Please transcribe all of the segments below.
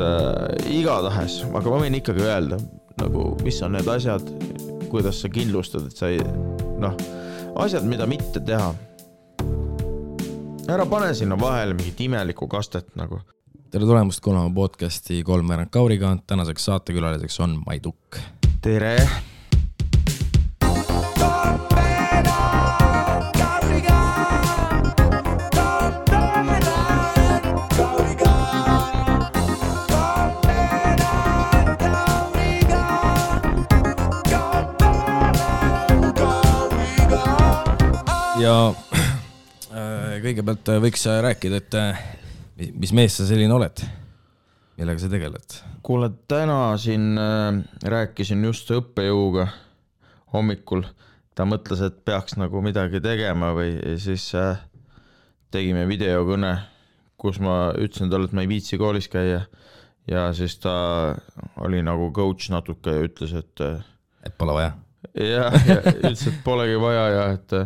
et äh, igatahes, aga ma võin ikkagi öelda nagu, mis on need asjad, kuidas sa kindlustad, et sa ei, noh, asjad, mida mitte teha. ära pane sinna vahele mingit imelikku kastet nagu. tere tulemast kuulama podcasti Kolmveerand Kauriga, tänaseks saatekülaliseks on Maiduk. tere. Ja äh, kõigepealt äh, võiks äh, rääkida, et mi- mis mees sa selline oled, millega sa tegeled? kuule, täna siin rääkisin just õppejõuga hommikul. ta mõtles, et peaks nagu midagi tegema või siis tegime videokõne, kus ma ütlesin talle, et ma ei viitsi koolis käia. ja siis ta oli nagu coach natuke ja ütles, et et pole vaja. jah, ja ütles, et polegi vaja ja et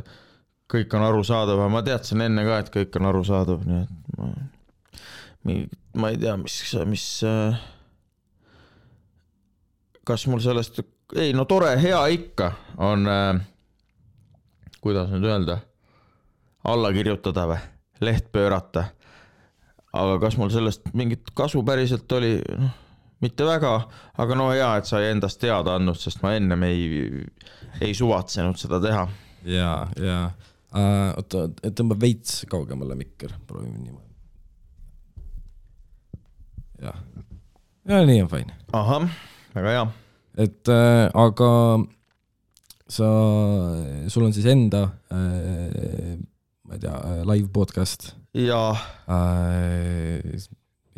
kõik on arusaadav, ma teadsin enne ka, et kõik on arusaadav, nii et ma, ma ei tea, mis, mis. kas mul sellest, ei no tore, hea ikka on äh,, kuidas nüüd öelda, alla kirjutada või, leht pöörata. aga kas mul sellest mingit kasu päriselt oli, noh, mitte väga, aga no hea, et sai endast teada andnud, sest ma ennem ei, ei suvatsenud seda teha. ja, ja äh, oota, tõmba veits kaugemale mikker, proovime niimoodi. jah, ja nii on fine. ahah, väga hea. et äh, aga sa, sul on siis enda äh,, ma ei tea, live podcast ja äh,,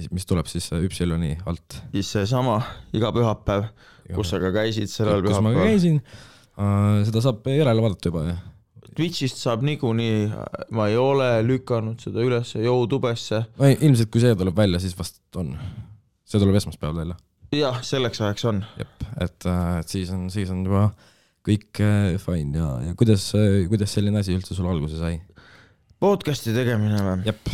mis, tuleb siis Üpsiloni alt. siis seesama iga pühapäev, kus sa ka käisid sellel kus ma ka pühapäeval. käisin äh,, seda saab järele vaadata juba, jah. Twitch'ist saab niikuinii, ma ei ole lükanud seda ülesse Youtubesse. ilmselt kui see tuleb välja, siis vast on. see tuleb esmaspäeval välja. jah, selleks ajaks on. jep, et, et siis on, siis on juba kõik äh, fine ja, ja kuidas, kuidas selline asi üldse sul alguse sai? podcast'i tegemine või? jep,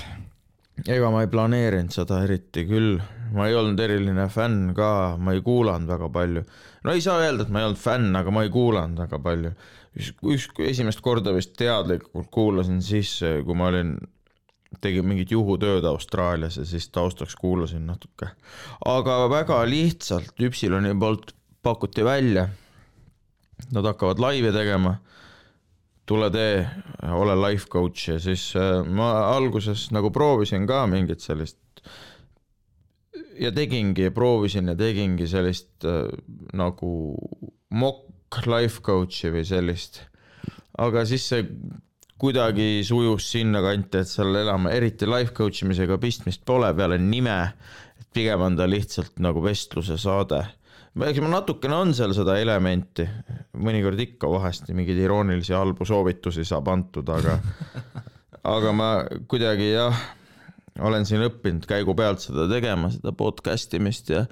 ega ma ei planeerinud seda eriti küll, ma ei olnud eriline fänn ka, ma ei kuulanud väga palju. no ei saa öelda, et ma ei olnud fänn, aga ma ei kuulanud väga palju. üks, üks esimest korda vist teadlikult kuulasin siis, kui ma olin, tegin mingit juhutööd Austraalias ja siis taustaks kuulasin natuke. aga väga lihtsalt Üpsiloni poolt pakuti välja. Nad hakkavad laive tegema tule tee, ole life coach ja siis äh, ma alguses nagu proovisin ka mingit sellist ja tegingi, proovisin ja tegingi sellist äh, nagu mock life coach'i või sellist. aga siis see kuidagi sujus sinnakanti, et seal elama, eriti life coach imisega pistmist pole peale nime. et pigem on ta lihtsalt nagu vestluse saade eks ma natukene on seal seda elementi, mõnikord ikka vahest mingeid iroonilisi halbu soovitusi saab antud, aga, aga ma kuidagi jah, olen siin õppinud käigu pealt seda tegema, seda podcast imist ja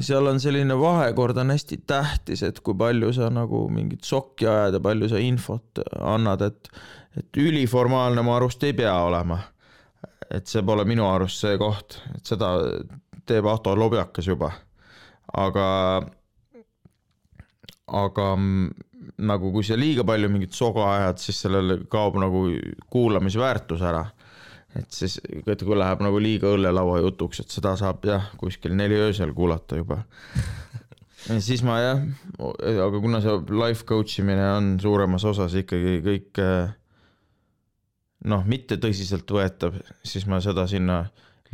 seal on selline vahekord on hästi tähtis, et kui palju sa nagu mingit sokki ajad ja palju sa infot annad, et, et üliformaalne mu arust ei pea olema. et see pole minu arust see koht, et seda teeb Ahto Lobjakas juba aga, aga nagu kui sa liiga palju mingit soga ajad, siis sellel kaob nagu kuulamisväärtus ära. Et siis, et kui läheb nagu liiga õllelaua jutuks, et seda saab jah, kuskil neli öösel kuulata juba. ja siis ma jah, aga kuna see life coach imine on suuremas osas ikkagi kõik eh, noh, mitte tõsiseltvõetav, siis ma seda sinna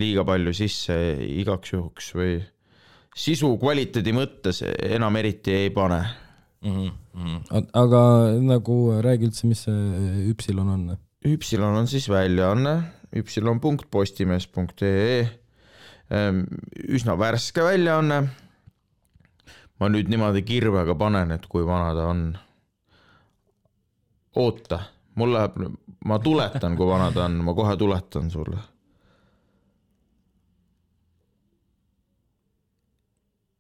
liiga palju sisse igaks juhuks või sisu kvaliteedi mõttes enam eriti ei pane. mm. -hmm. aga nagu räägi üldse, mis see Üpsilon on? Üpsilon on siis väljaanne, üpsilon.postimees.ee, üsna värske väljaanne. ma nüüd niimoodi kirvega panen, et kui vana ta on. oota, mul läheb, ma tuletan, kui vana ta on, ma kohe tuletan sulle.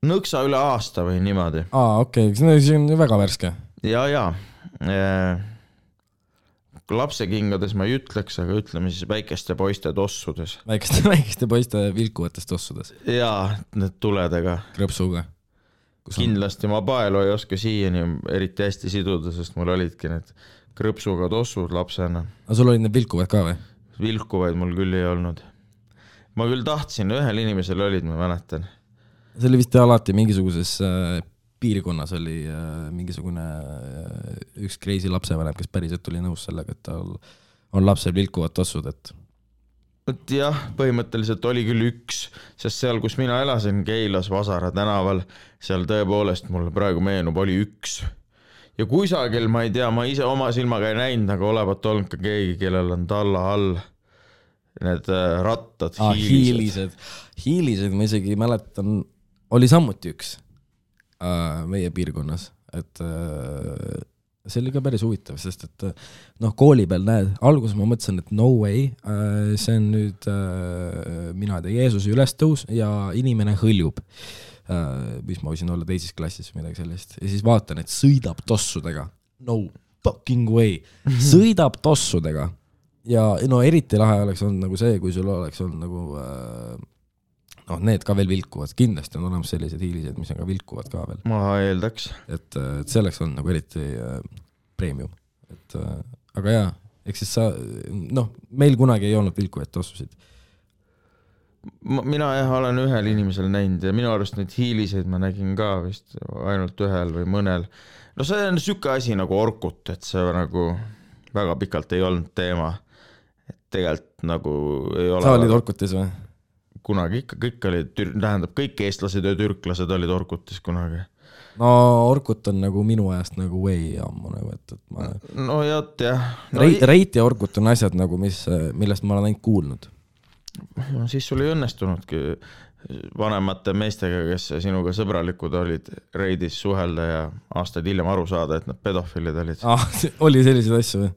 nõksa üle aasta või niimoodi aa, okei okay., see on väga värske. ja, ja. Lapsekingades ma ei ütleks, aga ütleme siis väikeste poiste tossudes. väikeste, väikeste poiste vilkuvates tossudes, jaa, need tuledega. krõpsuga. kus on, kindlasti ma paelu ei oska siiani eriti hästi siduda, sest mul olidki need krõpsuga tossud lapsena. aga sul olid need vilkuvad ka või? vilkuvaid mul küll ei olnud. ma küll tahtsin, ühel inimesel olid, ma mäletan. see oli vist alati mingisuguses äh, piirkonnas oli äh, mingisugune äh, üks crazy lapsevanem, kes päriselt oli nõus sellega, et tal on lapsel vilkuvad tossud, et vot jah, põhimõtteliselt oli küll üks, sest seal, kus mina elasin, Keilas Vasara tänaval, seal tõepoolest mulle praegu meenub, oli üks. ja kusagil, ma ei tea, ma ise oma silmaga ei näinud, aga olevat olnud ka keegi, kellel on talla all need äh, rattad ah,, hiilised, hiilised ma isegi mäletan, oli samuti üks meie piirkonnas, et äh, see oli ka päris huvitav, sest et äh, noh, kooli peal näed, alguses ma mõtlesin, et no way äh,, see on nüüd äh, mina ei tea, Jeesuse ülestõus ja inimene hõljub äh,. mis ma võisin olla teises klassis või midagi sellist. Ja siis vaatan, et sõidab tossudega, no fucking way, sõidab tossudega. Ja no eriti lahe oleks olnud nagu see, kui sul oleks olnud nagu äh, noh, need ka veel vilkuvad, kindlasti on olemas sellised hiilised, mis on ka vilkuvad ka veel, ma eeldaks. et, et see oleks olnud nagu eriti äh, premium, et äh, aga jaa, eks siis sa noh, meil kunagi ei olnud vilkuvaid tossusid, mina jah olen ühel inimesel näinud ja minu arust neid hiiliseid ma nägin ka vist ainult ühel või mõnel. no see on sihuke asi nagu orkut, et see nagu väga pikalt ei olnud teema. et tegelikult nagu ei ole. sa olid Orkutis või? Kunagi ikka, kõik olid, tähendab kõik eestlased ja türklased olid Orkutis kunagi. no Orkut on nagu minu ajast nagu way ammu nagu, et, et ma no jot jah no. Reit, Reit ja Orkut on asjad nagu, mis, millest ma olen ainult kuulnud. no siis sul ei õnnestunudki vanemate meestega, kes sinuga sõbralikud olid, reidis suhelda ja aastaid hiljem aru saada, et nad pedofiilid olid. ah, oli selliseid asju või?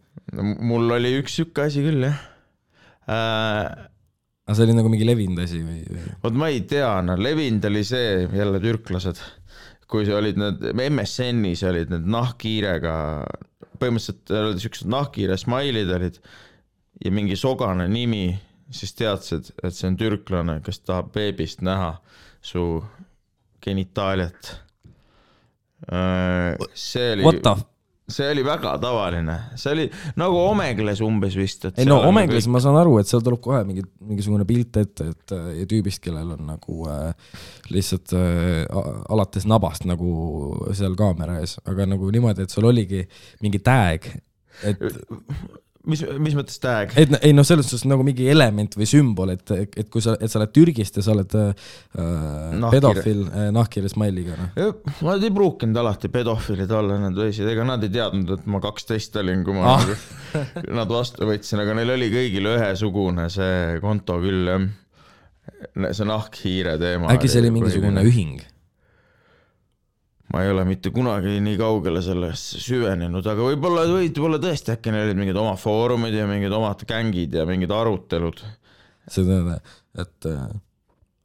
mul oli üks sihuke asi küll jah äh,. Aga see oli nagu mingi levinud asi või, vot ma ei tea, no levinud oli see, jälle türklased, kui see olid need MSN-is olid need nahkhiirega, põhimõtteliselt olid siuksed nahkhiire smailid olid ja mingi sogane nimi, siis teadsid, et see on türklane, kes tahab beebist näha su genitaaliat. see oli What the, see oli väga tavaline, see oli nagu Omegles umbes vist, et ei no Omegles nagu- ma saan aru, et seal tuleb kohe mingi, mingisugune pilt ette, et äh, ja tüübist, kellel on nagu äh, lihtsalt äh, alates nabast nagu seal kaamera ees, aga nagu niimoodi, et sul oligi mingi tag, et, mis, mis mõttes tag? et ei noh, selles suhtes nagu mingi element või sümbol, et, et kui sa, et sa oled Türgist ja sa oled äh, Nahkhiire. pedofiil äh, nahkhiire smile'iga, noh. Nad ei pruukinud alati pedofiilid olla, need võisid, ega nad ei teadnud, et ma kaksteist olin, kui ma Ah. ah. nad vastu võtsin, aga neil oli kõigil ühesugune see konto küll jah. see nahkhiire teema. äkki see oli mingisugune ühing? Ma ei ole mitte kunagi nii kaugele sellest süvenenud, aga võib-olla, võib-olla tõesti äkki neil olid mingid oma foorumid ja mingid omad gängid ja mingid arutelud. seda, et äh,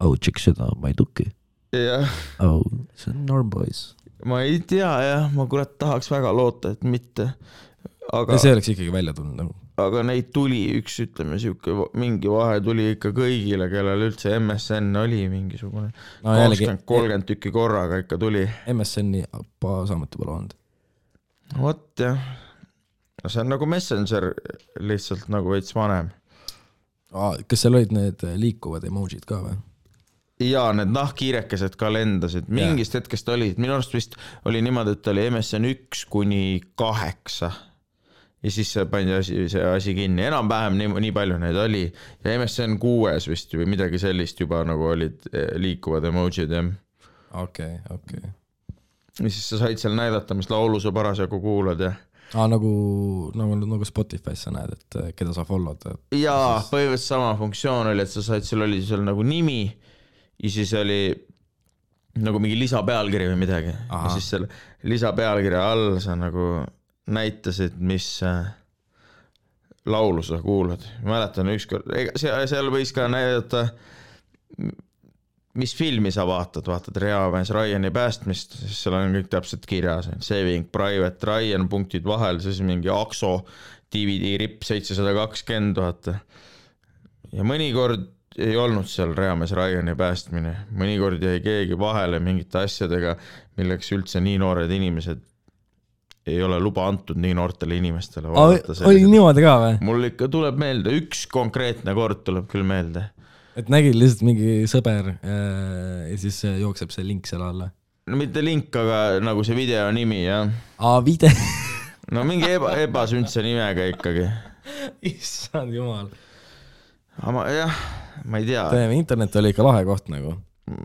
oh, tšekk seda, ma ei tuki. jah, oh, see on norm boys. ma ei tea jah, ma kurat tahaks väga loota, et mitte. aga see oleks ikkagi välja tulnud nagu. Aga neid tuli üks, ütleme sihuke mingi vahe tuli ikka kõigile, kellel üldse MSN oli mingisugune no kakskümmend, kolmkümmend tükki korraga ikka tuli. MSN-i samuti pole olnud. vot jah, no see on nagu Messenger, lihtsalt nagu veits vanem. kas seal olid need liikuvad emotsid ka või? ja need nahkhiirekesed ka lendasid, mingist hetkest olid, minu arust vist oli niimoodi, et oli MSN üks kuni kaheksa. Ja siis pandi asi, see asi kinni, enam-vähem nii, nii palju neid oli ja MSN kuues vist või midagi sellist juba nagu olid eh, liikuvad emotsid jah. okei, okei. ja siis sa said seal näidata, mis laulu sa parasjagu kuulad ja, aa, nagu, nagu, nagu Spotify's sa näed, et äh, keda sa follow'd. ja põhimõtteliselt sama funktsioon oli, et sa said, seal oli seal nagu nimi ja siis oli nagu mingi lisapealkiri või midagi ja siis selle lisapealkirja all sa nagu näitasid, mis äh, laulu sa kuulad. mäletan ükskord, seal, seal võis ka näidata, mis filmi sa vaatad, vaatad reamees Ryan'i päästmist, siis seal on kõik täpselt kirjas, Saving Private Ryan punktid vahel, siis mingi Akso DVD ripp seitsesada kakskümmend, vaata. ja mõnikord ei olnud seal reamees Ryan'i päästmine, mõnikord jäi keegi vahele mingite asjadega, milleks üldse nii noored inimesed ei ole luba antud nii noortele inimestele. oli niimoodi ka või? mul ikka tuleb meelde, üks konkreetne kord tuleb küll meelde. et nägid lihtsalt mingi sõber äh, ja siis äh, jookseb see link selle alla? no mitte link, aga nagu see video nimi jah. aa, video, no mingi eba, ebasündse nimega ikkagi. issand jumal. aga ma jah, ma ei tea, internet oli ikka lahe koht nagu.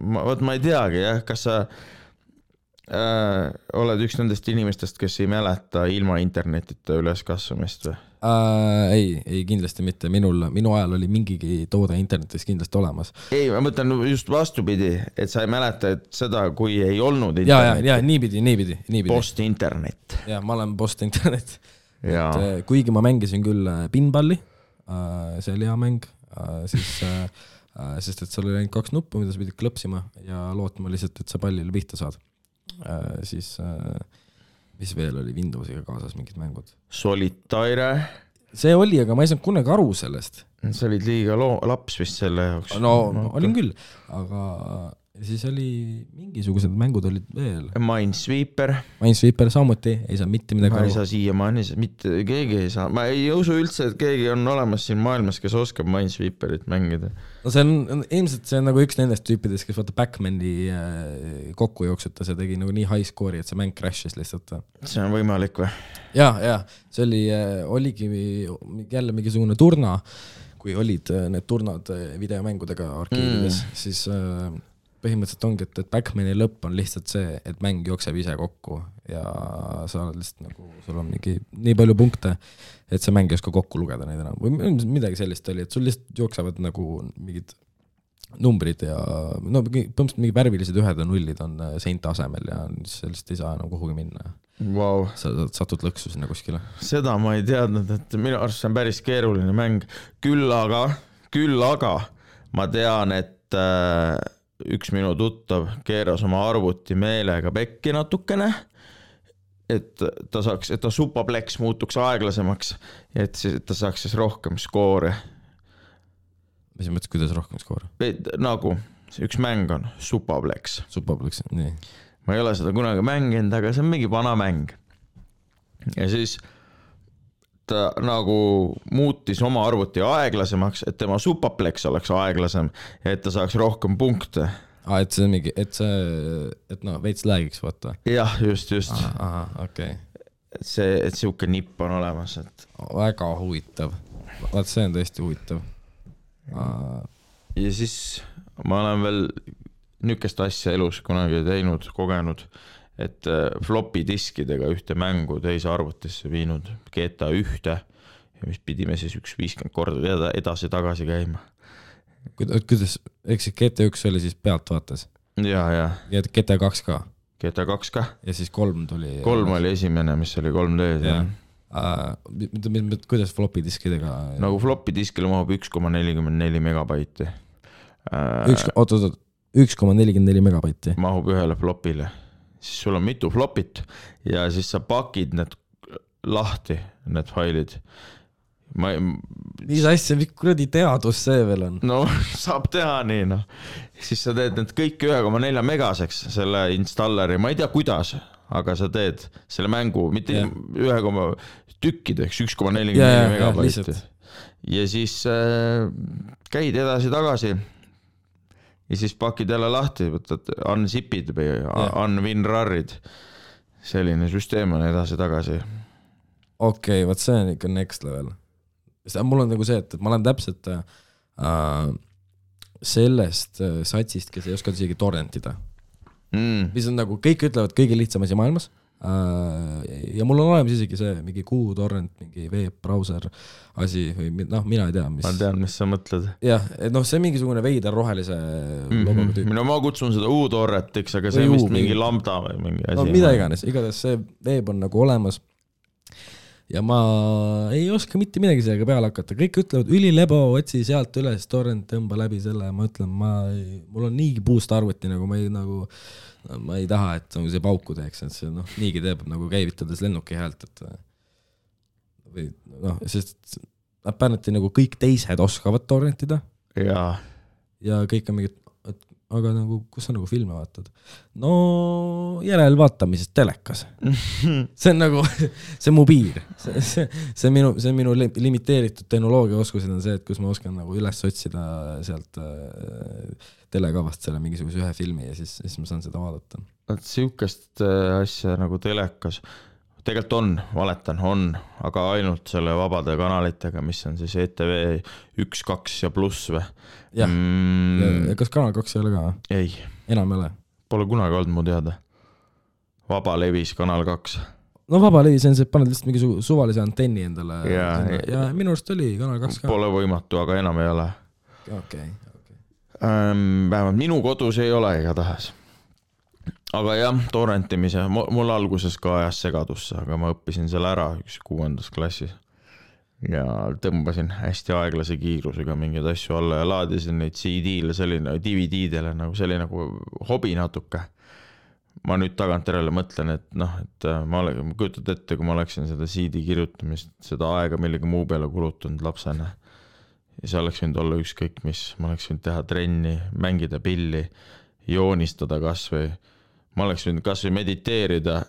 ma vot ma ei teagi jah, kas sa äh, oled üks nendest inimestest, kes ei mäleta ilma internetita üleskasvamist või? Äh, ei, ei kindlasti mitte, minul, minu ajal oli mingigi toode internetis kindlasti olemas. ei, ma mõtlen just vastupidi, et sa ei mäleta, et seda, kui ei olnud ja, ja, ja niipidi, niipidi, niipidi. post-internet ja ma olen post-internet. et äh, kuigi ma mängisin küll äh, pinballi, see oli hea mäng, siis äh, äh, sest et seal oli ainult kaks nuppu, mida sa pidid klõpsima ja lootma lihtsalt, et sa pallile pihta saad. Siis äh, mis veel oli Windowsiga kaasas mingid mängud? Solitaire, see oli, aga ma ei saanud kunagi aru sellest. sa olid liiga loo-, laps vist selle jaoks. no olin küll, aga siis oli mingisugused mängud olid veel. Minesweeper, Minesweeper samuti, ei saa mitte midagi ma ei aru. saa siiamaani, mitte keegi ei saa, ma ei usu üldse, et keegi on olemas siin maailmas, kes oskab Minesweeperit mängida. no see on, ilmselt see on nagu üks nendest tüüpidest, kes vaata Backmani äh, kokku jooksutas ja tegi nagu nii high score'i, et see mäng crash'is lihtsalt. see on võimalik või? ja, ja see oli, oligi jälle mingisugune turna, kui olid äh, need turnad äh, videomängudega arkeedides mm., siis äh, põhimõtteliselt ongi, et, et Backmani lõpp on lihtsalt see, et mäng jookseb ise kokku ja sa oled lihtsalt nagu, sul on mingi nii palju punkte, et see mäng ei oska kokku lugeda neid enam või midagi sellist oli, et sul lihtsalt jooksevad nagu mingid numbrid ja no põhimõtteliselt mingi värvilised ühed ja nullid on äh, seinte asemel ja lihtsalt ei saa enam kuhugi minna. Sa sa satud lõksu sinna kuskile. seda ma ei teadnud, et minu arust see on päris keeruline mäng, küll aga, küll aga ma tean, et äh, üks minu tuttav keeras oma arvuti meelega pekki natukene, et ta saaks, et ta supapleks muutuks aeglasemaks, et siis, et ta saaks siis rohkem skoore. mis mõttes, kuidas rohkem skoor? nagu, üks mäng on Supaplex, supaplex, nii. ma ei ole seda kunagi mänginud, aga see on mingi vana mäng. ja siis ta nagu muutis oma arvuti aeglasemaks, et tema Supaplex oleks aeglasem ja et ta saaks rohkem punkte. aa, et see on mingi, et see, et noh, veits lag'iks, vaata. jah, just, just, ahah, okei et see, et sihuke nipp on olemas, et okay.. väga huvitav. vaat see on tõesti huvitav. ja siis ma olen veel niisugust asja elus kunagi teinud, kogenud, et äh, floppy diskidega ühte mängu teise arvutisse viinud, GTA ühte, mis pidime siis üks viiskümmend korda eda- edasi-tagasi käima. kuidas, eks see GT1 oli siis pealtvaates ja, ja ja GT2 ka GTA kaks ka, ja siis kolm tuli. kolm oli esimene, mis oli 3D-s jah jah. uh,. kuidas floppy diskidega? nagu floppy diskile mahub üks koma nelikümmend neli megabaiti. üks, oot, oot, oot, üks koma nelikümmend neli megabaiti. mahub ühele flopile, siis sul on mitu flopit ja siis sa pakid need lahti, need failid. ma ei, mis asja, mis kuradi teadus see veel on? no saab teha nii noh, siis sa teed need kõik ühe koma nelja megaseks, selle installeri, ma ei tea, kuidas, aga sa teed selle mängu mitte ühe koma tükkideks, üks koma nelikümmend megabaiti. ja siis äh, käid edasi-tagasi ja siis pakid jälle lahti, võtad unzip'id või unwinrar'id. selline süsteem on edasi-tagasi. okei okay,, vot see on ikka next level. mul on nagu see, et, et ma olen täpselt äh, sellest äh, satsist, kes ei oska isegi torrentida, Mm. mis on nagu kõik ütlevad kõige lihtsam asi maailmas. Ja mul on olemas isegi see mingi Q-torrent, mingi veebbrauser asi või noh, mina ei tea, mis ma. tean, mis sa mõtled jah, et noh, see mingisugune veider rohelise mm mm. logoga -hmm. tüüp, no ma kutsun seda U-torretiks, aga see on vist mingi lambda või mingi asi. no mida iganes, igatahes see veeb on nagu olemas. ja ma ei oska mitte midagi sellega peale hakata, kõik ütlevad ülilebo, otsi sealt üles torrent, tõmba läbi selle, ma ütlen, ma mul on niigi puust arvuti nagu ma ei nagu, ma ei taha, et nagu see pauku teeks, et see noh, niigi teeb nagu käivitades lennuki häält, et või noh, sest apparently nagu kõik teised oskavad torrentida. Ja kõik on mingid, aga nagu kus sa nagu filme vaatad? no järelvaatamises telekas. see on nagu, see on mu piir, see, see, see on minu, see on minu li- limiteeritud tehnoloogiaoskused on see, et kus ma oskan nagu üles otsida sealt äh, telekavast selle mingisuguse ühe filmi ja siis, siis ma saan seda vaadata. vot siukest äh, asja nagu telekas, tegelikult on, valetan, on, aga ainult selle vabade kanalitega, mis on siis ETV üks, kaks ja pluss või jah mm,? kas Kanal kaks ei ole ka? ei, enam ei ole? pole kunagi olnud mu teada. vabalevis Kanal kaks, no vabalevi, see on see, paned lihtsalt mingi su- suvalise antenni endale Jaa, sinna. ja minu arust oli Kanal kaks ka. pole võimatu, aga enam ei ole okei okay,, okei. ähm,. vähemalt minu kodus ei ole igatahes. Aga jah, torrentimise, mul alguses ka ajas segadusse, aga ma õppisin selle ära üks kuuendas klassis. ja tõmbasin hästi aeglase kiirusega mingeid asju alla ja laadisin neid CD-le, selline DVD-dele nagu, see oli nagu hobi natuke. ma nüüd tagantjärele mõtlen, et noh, et äh, ma olen, kujutad ette, kui ma oleksin seda CD kirjutamist, seda aega millegi muu peale kulutanud lapsena ja see oleks võinud olla ükskõik mis, ma oleks võinud teha trenni, mängida pilli, joonistada kasvõi, ma oleks võinud kasvõi mediteerida.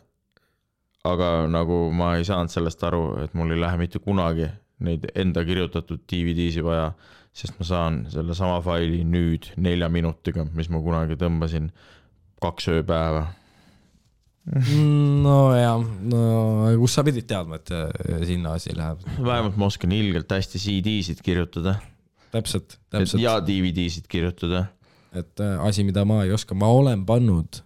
aga nagu ma ei saanud sellest aru, et mul ei lähe mitte kunagi neid enda kirjutatud DVD-si vaja, sest ma saan sellesama faili nüüd nelja minutiga, mis ma kunagi tõmbasin kaks ööpäeva. nojah, no kus sa pidid teadma, et äh, sinna asi läheb? vähemalt ma oskan ilgelt hästi CD-sid kirjutada täpselt, täpselt, ja DVD-sid kirjutada. et äh, asi, mida ma ei oska, ma olen pannud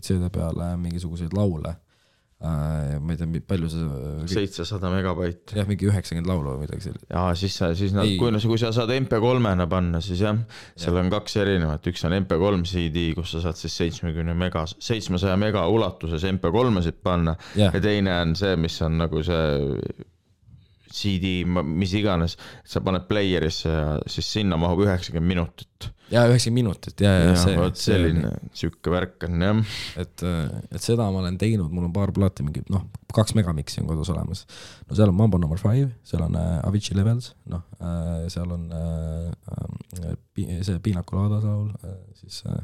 CD peale mingisuguseid laule äh,. ma ei tea, palju see, seitsesada megabaiti. jah, mingi üheksakümmend laulu või midagi sellist. ja siis siis nad kui, kui sa saad MP3-na panna, siis jah, seal on kaks erinevat, üks on MP3 CD, kus sa saad siis seitsmekümne mega, seitsmesaja mega ulatuses MP3-sid panna jah ja, teine on see, mis on nagu see CD, mis iganes, sa paned player'isse ja siis sinna mahub üheksakümmend minutit. ja üheksakümmend minutit ja, ja jah, see, vot selline, sihuke värk on jah. et, et seda ma olen teinud, mul on paar plaati, mingi noh, kaks megamiksi on kodus olemas. no seal on Mambo number five, seal on äh, Avicii Levels, noh äh,, seal on äh, äh, see Pina Colada laul äh,, siis äh,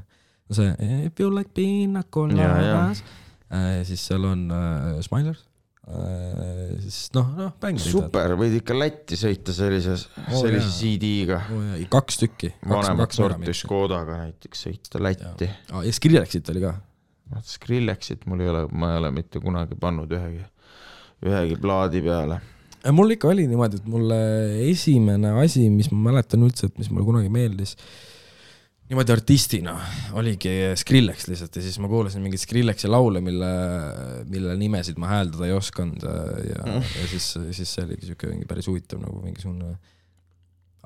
see If you like pina coladas äh,, siis seal on äh, Smilers äh,, siis noh, noh, bängerid. super, võid ikka Lätti sõita sellises Oo, sellise. CD-ga. Oh, kaks tükki. vanemat sorti Škodaga näiteks sõita Lätti. ah,. ja Skrillexit oli ka. vaata Skrillexit mul ei ole, ma ei ole mitte kunagi pannud ühegi, ühegi plaadi peale. mul ikka oli niimoodi, et mulle esimene asi, mis ma mäletan üldse, et mis mulle kunagi meeldis, niimoodi artistina oligi Skrillex lihtsalt ja siis ma kuulasin mingeid Skrillexi laule, mille, mille nimesid ma hääldada ei osanud ja, ja siis, siis see oligi siuke mingi päris huvitav nagu mingisugune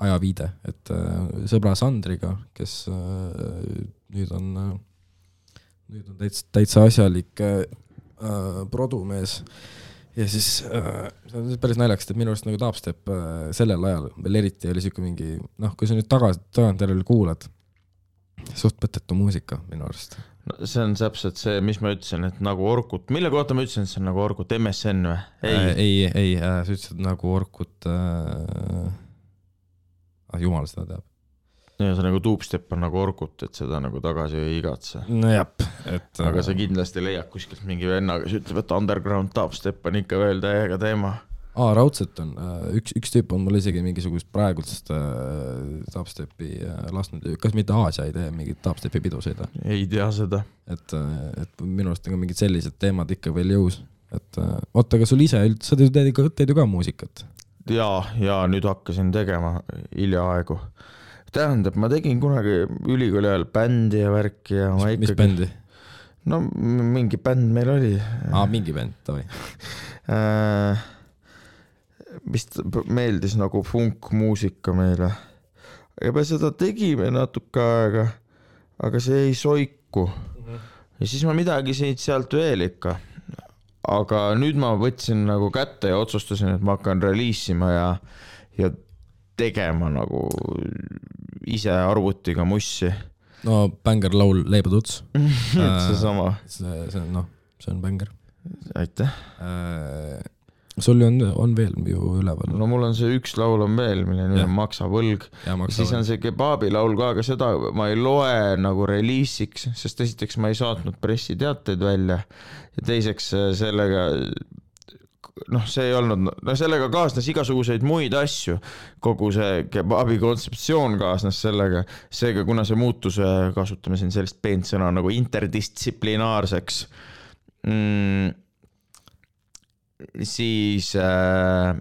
ajaviide, et äh, sõbra Sandriga, kes äh, nüüd on, nüüd on täitsa, täitsa asjalik äh, äh, produmees. Ja siis äh, see on päris naljakas, et minu arust nagu dubstep äh, sellel ajal veel eriti oli siuke mingi noh, kui sa nüüd tagasi, tagantjärele kuulad, suht mõttetu muusika minu arust. no see on täpselt see, mis ma ütlesin, et nagu Orkut, mille kohta ma ütlesin, et see on nagu Orkut, MSN või? ei, ei, ei, ei, sa ütlesid nagu Orkut äh..., ah jumal seda teab. ühesõnaga nagu Dubstep on nagu Orkut, et seda nagu tagasi ei igatse. nojah, et aga sa kindlasti leiad kuskilt mingi venna, kes ütleb, et underground dubstep on ikka veel täiega teema. aa, raudselt on, üks, üks tüüp on mul isegi mingisugust praegust äh, dubstepi äh, lasknud, kas mitte Aasia ei tee mingeid dubstepi pidusid või? ei tea seda. et, et minu arust on ka mingid sellised teemad ikka veel jõus, et äh, oota, aga sul ise üldse, sa teed, ikka, teed ju ka muusikat? ja, ja nüüd hakkasin tegema hiljaaegu. tähendab, ma tegin kunagi ülikooli ajal bändi ja värki ja ma mis ikkagi, bändi? no mingi bänd meil oli aa, mingi bänd, davai. äh,. mis t- meeldis nagu funkmuusika meile. ja me seda tegime natuke aega, aga see ei soiku. ja siis ma midagi siit-sealt veel ikka. aga nüüd ma võtsin nagu kätte ja otsustasin, et ma hakkan reliisima ja, ja tegema nagu ise arvutiga mussi. no bängar laul Leiba tuts, seesama, see, see on noh, see on bängar. aitäh. Sul on, on veel ju üleval. No mul on see üks laul on veel, mille nimi on Maksa võlg. siis on see kebaabi laul ka, aga seda ma ei loe nagu reliisiks, sest esiteks ma ei saatnud pressiteateid välja ja teiseks äh, sellega noh, see ei olnud, no sellega kaasnes igasuguseid muid asju, kogu see kebaabi kontseptsioon kaasnes sellega, seega kuna see muutus, kasutame siin sellist peent sõna nagu interdistsiplinaarseks. Mm,, siis äh,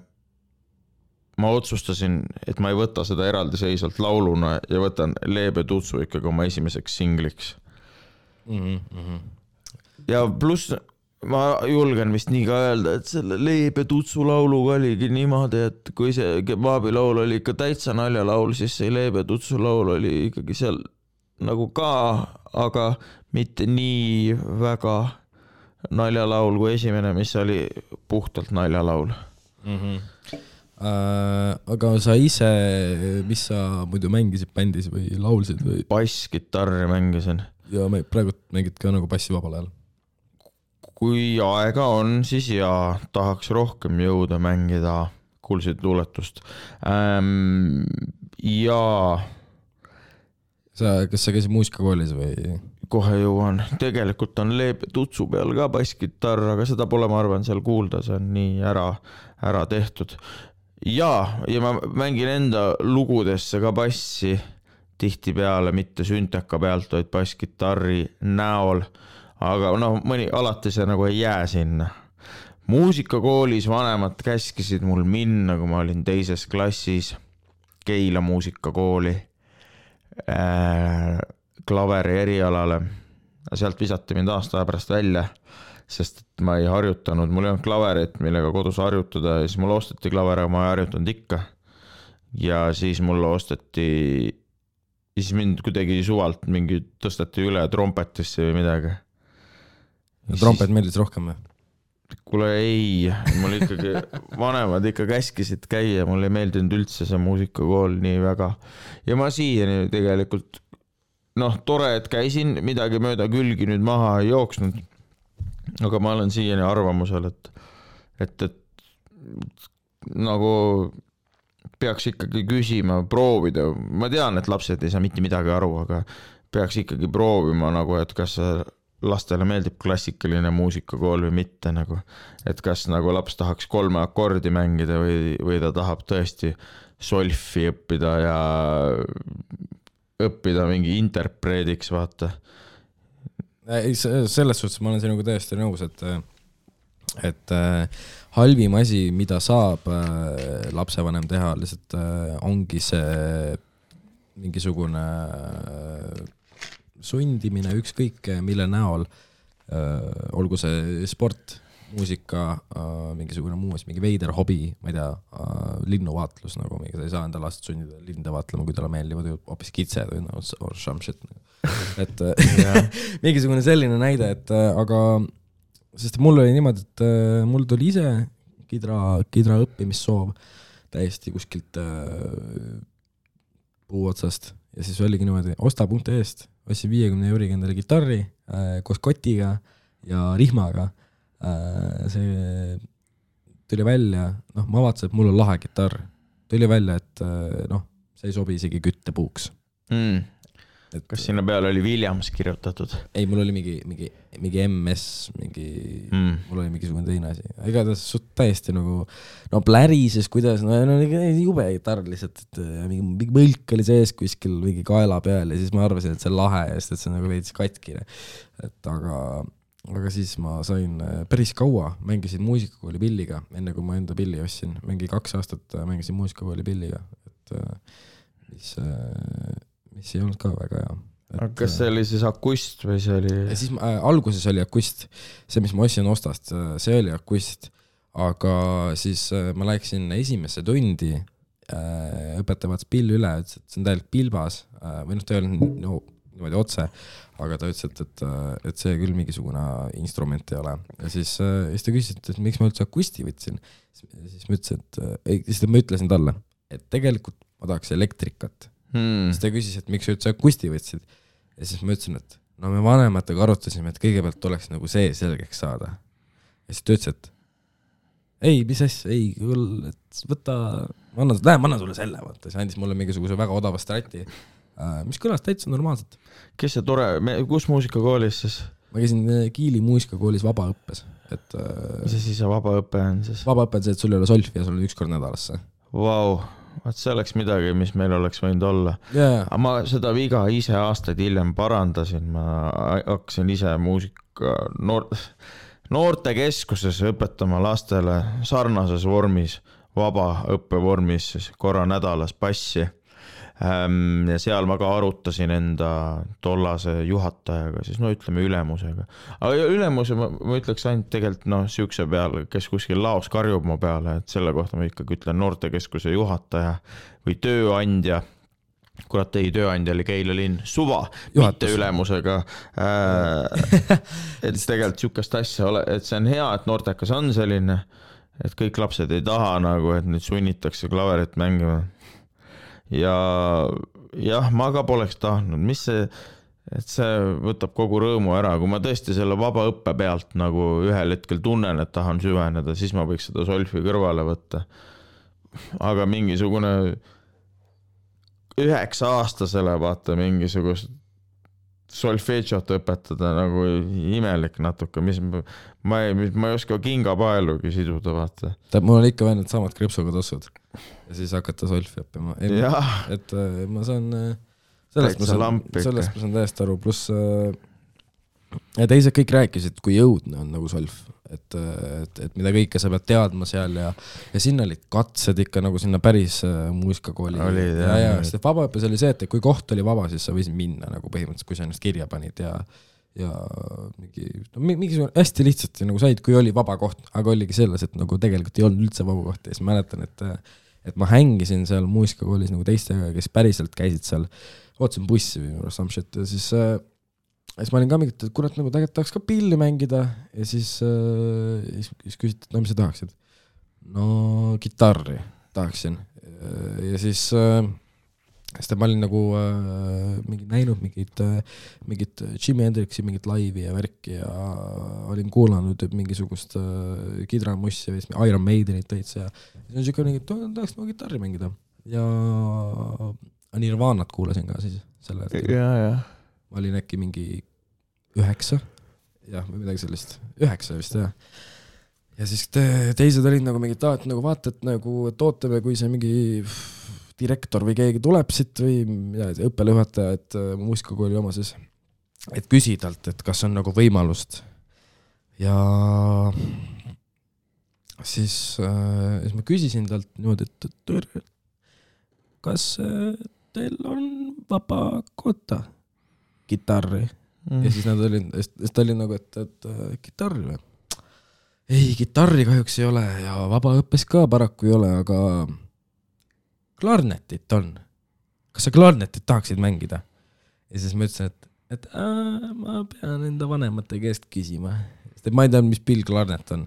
ma otsustasin, et ma ei võta seda eraldiseisvalt lauluna ja võtan Leebe tutsu ikkagi oma esimeseks singliks. mm. -hmm. ja pluss ma julgen vist nii ka öelda, et selle Leebe tutsu lauluga oligi niimoodi, et kui see kebaabi laul oli ikka täitsa naljalaul, siis see Leebe tutsu laul oli ikkagi seal nagu ka, aga mitte nii väga naljalaul kui esimene, mis oli puhtalt naljalaul. Mm -hmm. äh, aga sa ise, mis sa muidu mängisid bändis või laulsid või? basskitarri mängisin. ja me praegu mängid ka nagu bassi vabal ajal? kui aega on, siis jaa, tahaks rohkem jõuda mängida kuulsit luuletust ähm,. ja sa, kas sa käisid muusikakoolis või? Kohe jõuan, tegelikult on Leeb tutsu peal ka basskitarr, aga seda pole, ma arvan, seal kuulda, see on nii ära, ära tehtud. ja, ja ma mängin enda lugudesse ka bassi tihtipeale mitte sünteka pealt, vaid basskitarri näol. aga noh, mõni, alati see nagu ei jää sinna. muusikakoolis vanemad käskisid mul minna, kui ma olin teises klassis Keila muusikakooli äh, klaveri erialale. sealt visati mind aasta aja pärast välja, sest et ma ei harjutanud, mul ei olnud klaverit, millega kodus harjutada ja siis mulle osteti klaver, aga ma ei harjutanud ikka. ja siis mulle osteti, siis mind kuidagi suvalt mingi tõsteti üle trompetisse või midagi. trompet meeldis rohkem või? kuule ei, mul ikkagi vanemad ikka käskisid käia, mulle ei meeldinud üldse see muusikakool nii väga ja ma siiani tegelikult noh, tore, et käisin, midagi mööda külgi nüüd maha ei jooksnud. aga ma olen siiani arvamusel, et, et, et nagu peaks ikkagi küsima, proovida, ma tean, et lapsed ei saa mitte midagi aru, aga peaks ikkagi proovima nagu, et kas lastele meeldib klassikaline muusikakool või mitte nagu, et kas nagu laps tahaks kolme akordi mängida või, või ta tahab tõesti solfi õppida ja õppida mingi interpreediks, vaata. ei, selles suhtes ma olen sinuga täiesti nõus, et, et äh, halvim asi, mida saab äh, lapsevanem teha, lihtsalt äh, ongi see mingisugune sundimine ükskõik mille näol olgu see sport, muusika äh,, mingisugune muu asi, mingi veider hobi, ma ei tea äh,, linnuvaatlus nagu, sa ei saa enda last sundida linde vaatlema, kui talle meeldivad hoopis kitsed või noh, or some shit. et äh, mingisugune selline näide, et äh, aga sest mul oli niimoodi, et äh, mul tuli ise kidra, kidra õppimissoov täiesti kuskilt äh, puu otsast ja siis oligi niimoodi, osta punkti eest, ostsin viiekümne euriga endale kitarri äh, koos kotiga ja rihmaga. See tuli välja, noh, ma vaatasin, et mul on lahe kitarr, tuli välja, et äh, noh, see ei sobi isegi küttepuuks. mm.. et kas sinna peale oli Williams kirjutatud ei, mul oli mingi, mingi, mingi MS, mingi mm.? mul oli mingisugune teine asi, igatahes suht täiesti nagu no plärises, kuidas, no, no jube kitarr lihtsalt, et äh, mingi, mingi mõlk oli sees kuskil mingi kaela peal ja siis ma arvasin, et see on lahe, sest et see on nagu veits katkine. et aga, aga siis ma sain äh, päris kaua, mängisin muusikakooli pilliga, enne kui ma enda pilli ostsin, mingi kaks aastat äh, mängisin muusikakooli pilliga, et äh, mis, mis ei olnud ka väga hea. aga kas see oli siis akust või see oli? siis äh, alguses oli akust, see, mis ma ostsin Ostast, see oli akust, aga siis äh, ma läksin esimesse tundi äh,, õpetaja vaatas pilli üle, ütles, et see on täielik pilbas äh, või noh, ta ei öelnud no, niimoodi otse, aga ta ütles, et, et, et see küll mingisugune instrument ei ole ja siis äh,, siis ta küsis, et, et miks ma üldse akusti võtsin. siis ma ütlesin, et äh, ei, siis ma ütlesin talle, et tegelikult ma tahaks elektrikat Hmm. siis ta küsis, et miks sa üldse akusti võtsid. ja siis ma ütlesin, et no me vanematega arutasime, et kõigepealt tuleks nagu see selgeks saada. ja siis ta ütles, et, ei, mis asja, ei, et võta, ma annan, näe, ma annan sulle selle, vaata, siis andis mulle mingisuguse väga odava strati, mis kõlas täitsa normaalselt. kes see tore, kus muusikakoolis siis, ma käisin äh, Kiili muusikakoolis vabaõppes, et mis äh, asi see vabaõpe on siis? vabaõpe on see, et sul ei ole solfi ja sul on üks kord nädalas see. Vau, vot see oleks midagi, mis meil oleks võinud olla. jaa, aga ma seda viga ise aastaid hiljem parandasin, ma hakkasin ise muusika noor, noortekeskuses õpetama lastele sarnases vormis, vabaõppevormis siis korra nädalas bassi. Ja seal ma ka arutasin enda tollase juhatajaga, siis no ütleme ülemusega. aga ülemuse ma, ma ütleks ainult tegelikult noh, siukse peale, kes kuskil laos karjub mu peale, et selle kohta ma ikkagi ütlen noortekeskuse juhataja või tööandja kurat ei, tööandja oli Keila linn, suva, mitte ülemusega äh,. et tegelikult sihukest asja ole, et see on hea, et noortekas on selline, et kõik lapsed ei taha nagu, et neid sunnitakse klaverit mängima. Ja jah, ma ka poleks tahtnud, mis see, et see võtab kogu rõõmu ära, kui ma tõesti selle vaba õppe pealt nagu ühel hetkel tunnen, et tahan süveneda, siis ma võiks seda solfi kõrvale võtta. aga mingisugune üheksa-aastasele vaata mingisugust solfedžot õpetada nagu imelik natuke, mis ma ei, ma ei oska kingapaelugi siduda, vaata. tähendab, mul on ikka veel needsamad kriipsuga tossud ja siis hakata solfi õppima. et äh, ma saan, sellest ma saan sellest ma saan täiesti aru, pluss äh, ja teised kõik rääkisid, kui õudne on nagu solf, et, et, et mida kõike sa pead teadma seal ja, ja sinna olid katsed ikka nagu sinna päris äh, muusikakooli. Ja, ja, sest vabaõppes oli see, et kui koht oli vaba, siis sa võisid minna nagu põhimõtteliselt, kui sa ennast kirja panid ja ja mingi, no mi- mingisugune hästi lihtsalt nagu said, kui oli vaba koht, aga oligi selles, et nagu tegelikult ei olnud üldse vaba kohta ja siis mäletan, et et ma hängisin seal muusikakoolis nagu teistega, kes päriselt käisid seal, ootasin bussi või some shit. Ja siis äh, ja siis ma olin ka mingi, et kurat, nagu tegelikult tahaks ka pilli mängida. Ja siis äh,, siis, siis küsiti, et no mis sa tahaksid. no kitarri tahaksin. Ja siis äh, sest ma olin nagu äh, mingi näinud mingit äh,, mingit Jimi Hendrixi mingit laivi ja värki ja olin kuulanud mingisugust äh, kidramussi või Iron Maidenit täitsa ja siis on siuke mingi, et tahaks nagu kitarri mängida. Ja Nirvanat kuulasin ka siis sel hetkel. ma olin äkki mingi üheksa, jah, või midagi sellist, üheksa vist jah. ja siis te, teised olid nagu mingid, et nagu vaata, et nagu, et ootame, kui see mingi direktor või keegi tuleb siit või mida, õppealajuhataja, et äh, muusikakooli oma siis, et küsi talt, et kas on nagu võimalust ja siis äh,, siis ma küsisin talt niimoodi, et tere, kas äh, teil on vaba kotta kitarri Mm. ja siis nad olid, siis ta oli nagu, et, et kitarri või? ei, kitarri kahjuks ei ole ja vabaõppes ka paraku ei ole, aga klarnetit on. kas sa klarnetit tahaksid mängida? ja siis ma ütlesin, et, et äh, ma pean enda vanemate käest küsima, sest et ma ei teadnud, mis pill klarnet on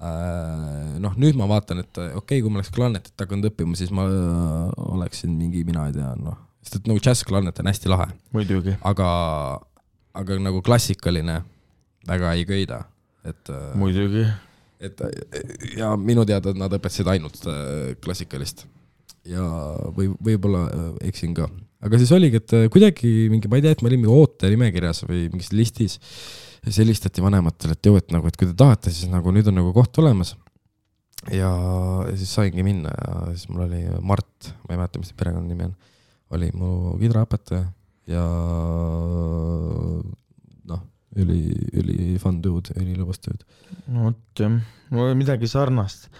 äh,. noh, nüüd ma vaatan, et okei okay,, kui ma oleks klarnetit hakanud õppima, siis ma äh, oleksin mingi, mina ei tea, noh, sest et nagu džässklarnet on hästi lahe muidugi, aga, aga nagu klassikaline väga ei köida, et, muidugi. et ja minu teada nad õpetasid ainult äh, klassikalist ja või võib-olla äh, eksin ka, aga siis oligi, et äh, kuidagi mingi, ma ei tea, et olin mingi ootenimekirjas või mingis listis ja siis helistati vanematele, et jõu, et nagu, et kui te tahate, siis nagu nüüd on nagu koht olemas. ja, siis saingi minna ja siis mul oli Mart, ma ei mäleta, mis ta perekonnanimi on, oli mu kidraõpetaja ja noh, üli, üli fun dude, ülilõbus dude. no vot jah, mul oli midagi sarnast,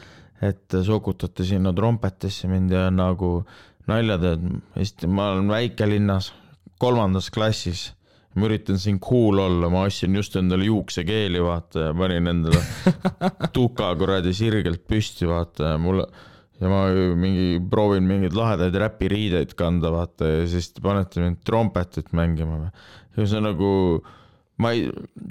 et sokutati sinna trompetisse mind ja nagu nalja teed, Eesti, ma olen väikelinnas, kolmandas klassis, ma üritan siin cool olla, ma ostsin just endale juuksekeeli, vaata, ja panin endale tuka kuradi sirgelt püsti, vaata, ja mul ja ma mingi proovin mingeid lahedaid räpiriideid kanda, vaata, ja siis te panete mind trompetit mängima või. ja see nagu ma ei,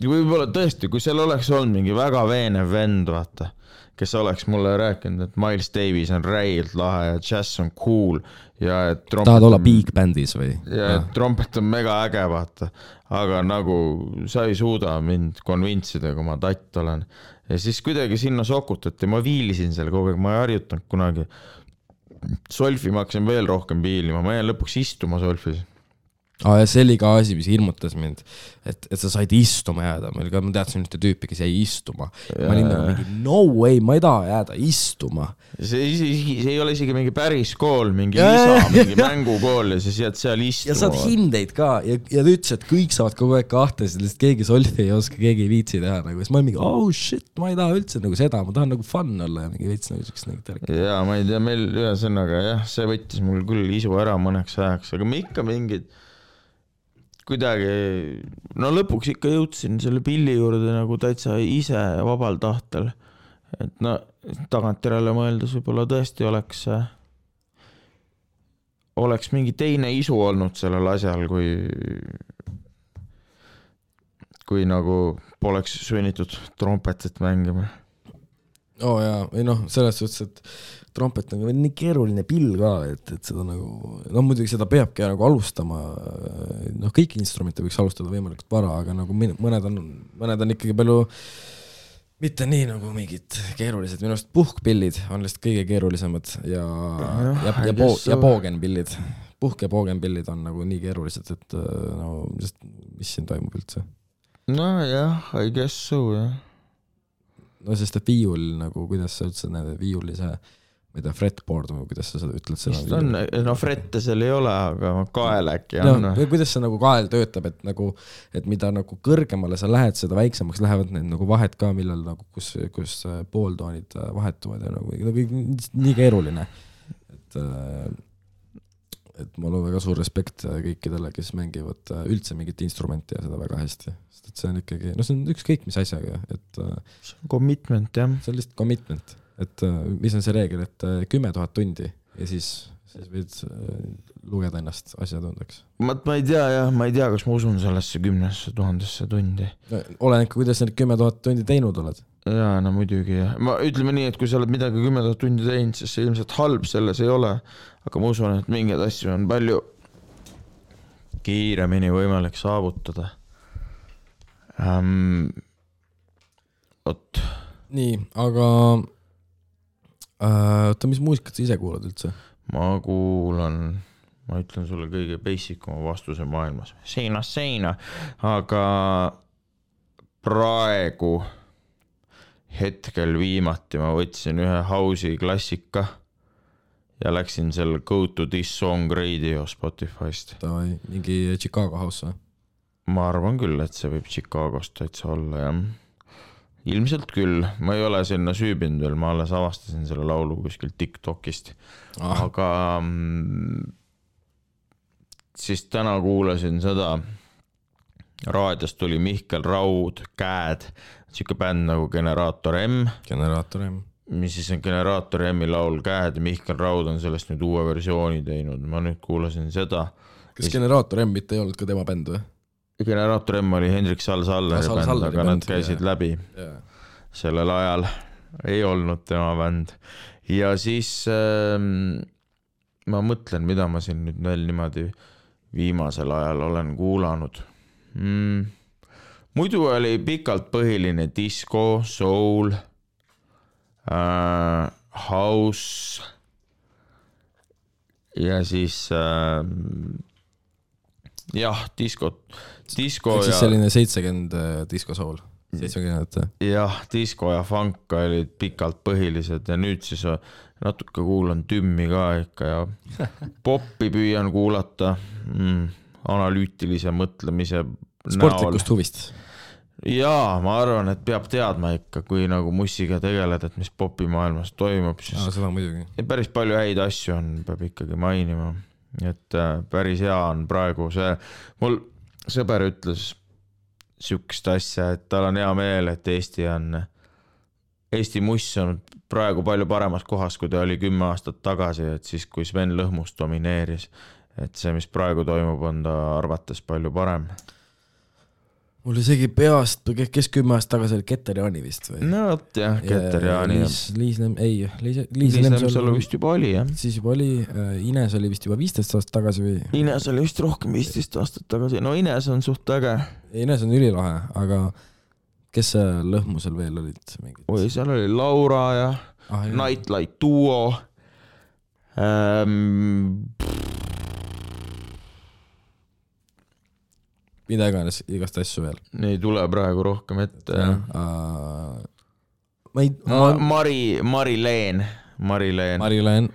võib-olla tõesti, kui seal oleks olnud mingi väga veenev vend, vaata, kes oleks mulle rääkinud, et Miles Davis on räigelt lahe ja džäss on cool ja et trompet tahad olla big band'is või? ja et trompet on mega äge, vaata. aga nagu sa ei suuda mind convince ida, kui ma tatt olen. ja siis kuidagi sinna sokutati, ma viilisin seal kogu aeg, ma ei harjutanud kunagi. solfima hakkasin veel rohkem viilima, ma jäin lõpuks istuma solfis. aa, ja see oli ka asi, mis hirmutas mind, et, et sa said istuma jääda, meil ka, ma teadsin ühte tüüpi, kes jäi istuma. ma olin nagu mingi no way, ma ei taha jääda istuma. see isegi, see ei ole isegi mingi päris kool, mingi Jaa, lisa jaa,, mingi mängukool ja siis jääd seal ja saad istuma. hindeid ka ja, ja ta ütles, et kõik saavad kogu aeg kahte, sest keegi solfi ei oska, keegi ei viitsi teha nagu, siis ma olin mingi oh shit, ma ei taha üldse nagu seda, ma tahan nagu fun olla ja mingi veits nagu siukest nagu tärki. ja ma ei tea, meil ühesõnaga jah, see võttis mul küll isu ära mõneks ajaks, aga ma ikka mingid kuidagi, no lõpuks ikka jõudsin selle pilli juurde nagu täitsa ise vabal tahtel. et no tagantjärele mõeldes võib-olla tõesti oleks, oleks mingi teine isu olnud sellel asjal, kui kui nagu poleks sunnitud trompetit mängima. Oo oh, jaa, ei noh, selles suhtes, et trompet on nii keeruline pill ka, et, et seda nagu, no muidugi seda peabki nagu alustama, noh, kõiki instrumente võiks alustada võimalikult vara, aga nagu mõned on, mõned on ikkagi palju mitte nii nagu mingid keerulised, minu arust puhkpillid on lihtsalt kõige keerulisemad ja, ja, I ja po- so. ja poogenpillid. puhk- ja poogenpillid on nagu nii keerulised, et äh, no sest mis siin toimub üldse. nojah, I guess so jah. No sest et viiul nagu, kuidas sa üldse näed, viiuli see, ma ei tea, fretboard või kuidas sa seda ütled vist seda. on, no frette seal ei ole, aga kael äkki no on. või kuidas see nagu kael töötab, et nagu, et mida nagu kõrgemale sa lähed, seda väiksemaks lähevad need nagu vahed ka, millal nagu, kus, kus äh, pooltoonid äh, vahetuvad ja nagu, nagu nii keeruline. et, et mul on väga suur respekt äh, kõikidele, kes mängivad äh, üldse mingit instrumenti ja seda väga hästi, sest et see on ikkagi, no see on ükskõik mis asjaga, et äh, Commitment jah. see on lihtsalt commitment, et mis on see reegel, et kümme tuhat tundi ja siis, siis võid lugeda ennast asjatundjaks. ma, ma ei tea jah, ma ei tea, kas ma usun sellesse kümnesse tuhandesse tundi. oleneb ka, kuidas sa need kümme tuhat tundi teinud oled. jaa, no muidugi jah, ma ütleme nii, et kui sa oled midagi kümme tuhat tundi teinud, siis see ilmselt halb selles ei ole, aga ma usun, et mingeid asju on palju kiiremini võimalik saavutada ähm,. vot, nii, aga äh, oota, mis muusikat sa ise kuulad üldse? ma kuulan, ma ütlen sulle kõige basic uma vastuse maailmas, seinast seina, aga praegu hetkel viimati ma võtsin ühe house'i klassika ja läksin selle Go to this song radio Spotify'st. Mingi Chicago House või? ma arvan küll, et see võib Chicagost täitsa olla jah. ilmselt küll, ma ei ole sinna süübinud veel, ma alles avastasin selle laulu kuskilt Tiktokist ah,. aga mm, siis täna kuulasin seda, raadiost tuli Mihkel Raud, Käed, sihuke bänd nagu Generaator M, generaator jah. Mis siis on Generaator M-i laul Käed ja Mihkel Raud on sellest nüüd uue versiooni teinud, ma nüüd kuulasin seda. kas generaator M mitte ei olnud ka tema bänd või? generaator M oli Hendrik Sall-Salleri Ah, Sall- bänd, aga nad käisid jaa. läbi jaa. sellel ajal, ei olnud tema bänd. ja siis ähm, ma mõtlen, mida ma siin nüüd veel niimoodi viimasel ajal olen kuulanud mm.. muidu oli pikalt põhiline disko, soul äh,, house ja siis äh, jah, diskot, disko ehk siis ja selline seitsekümmend disko soul, seitsmekümnendate. jah, disko ja funk olid pikalt põhilised ja nüüd siis äh, natuke kuulan tümmi ka ikka ja poppi püüan kuulata mm, analüütilise mõtlemise näol. sportlikust huvist. jaa, ma arvan, et peab teadma ikka, kui nagu mussiga tegeled, et mis popimaailmas toimub, siis seda muidugi. päris palju häid asju on, peab ikkagi mainima, et äh, päris hea on praegu see, mul sõber ütles siukest asja, et tal on hea meel, et Eesti on, Eesti muss on praegu palju paremas kohas, kui ta oli kümme aastat tagasi, et siis, kui Sven Lõhmus domineeris, et see, mis praegu toimub, on ta arvates palju parem. Mul isegi peast, kes kümme aastat tagasi oli Keter Jaani vist või? no vot jah, Keter Jaani. Liis, Liis Lem-, ei, Liis, Liis Lemsalu vist juba oli jah. siis juba oli, Ines oli vist juba viisteist aastat tagasi või? Ines oli vist rohkem viisteist aastat tagasi, no Ines on suht äge. Ines on ülilahe, aga kes see lõhmusel veel olid mingid? oi, seal oli Laura ja ah. Nightlight duo ähm,. Mida iganes, igast asju veel. ei tule praegu rohkem ette jah. ma ei, Ma, Mari, Mari-Leen, Mari-Leen. Mari-Leen.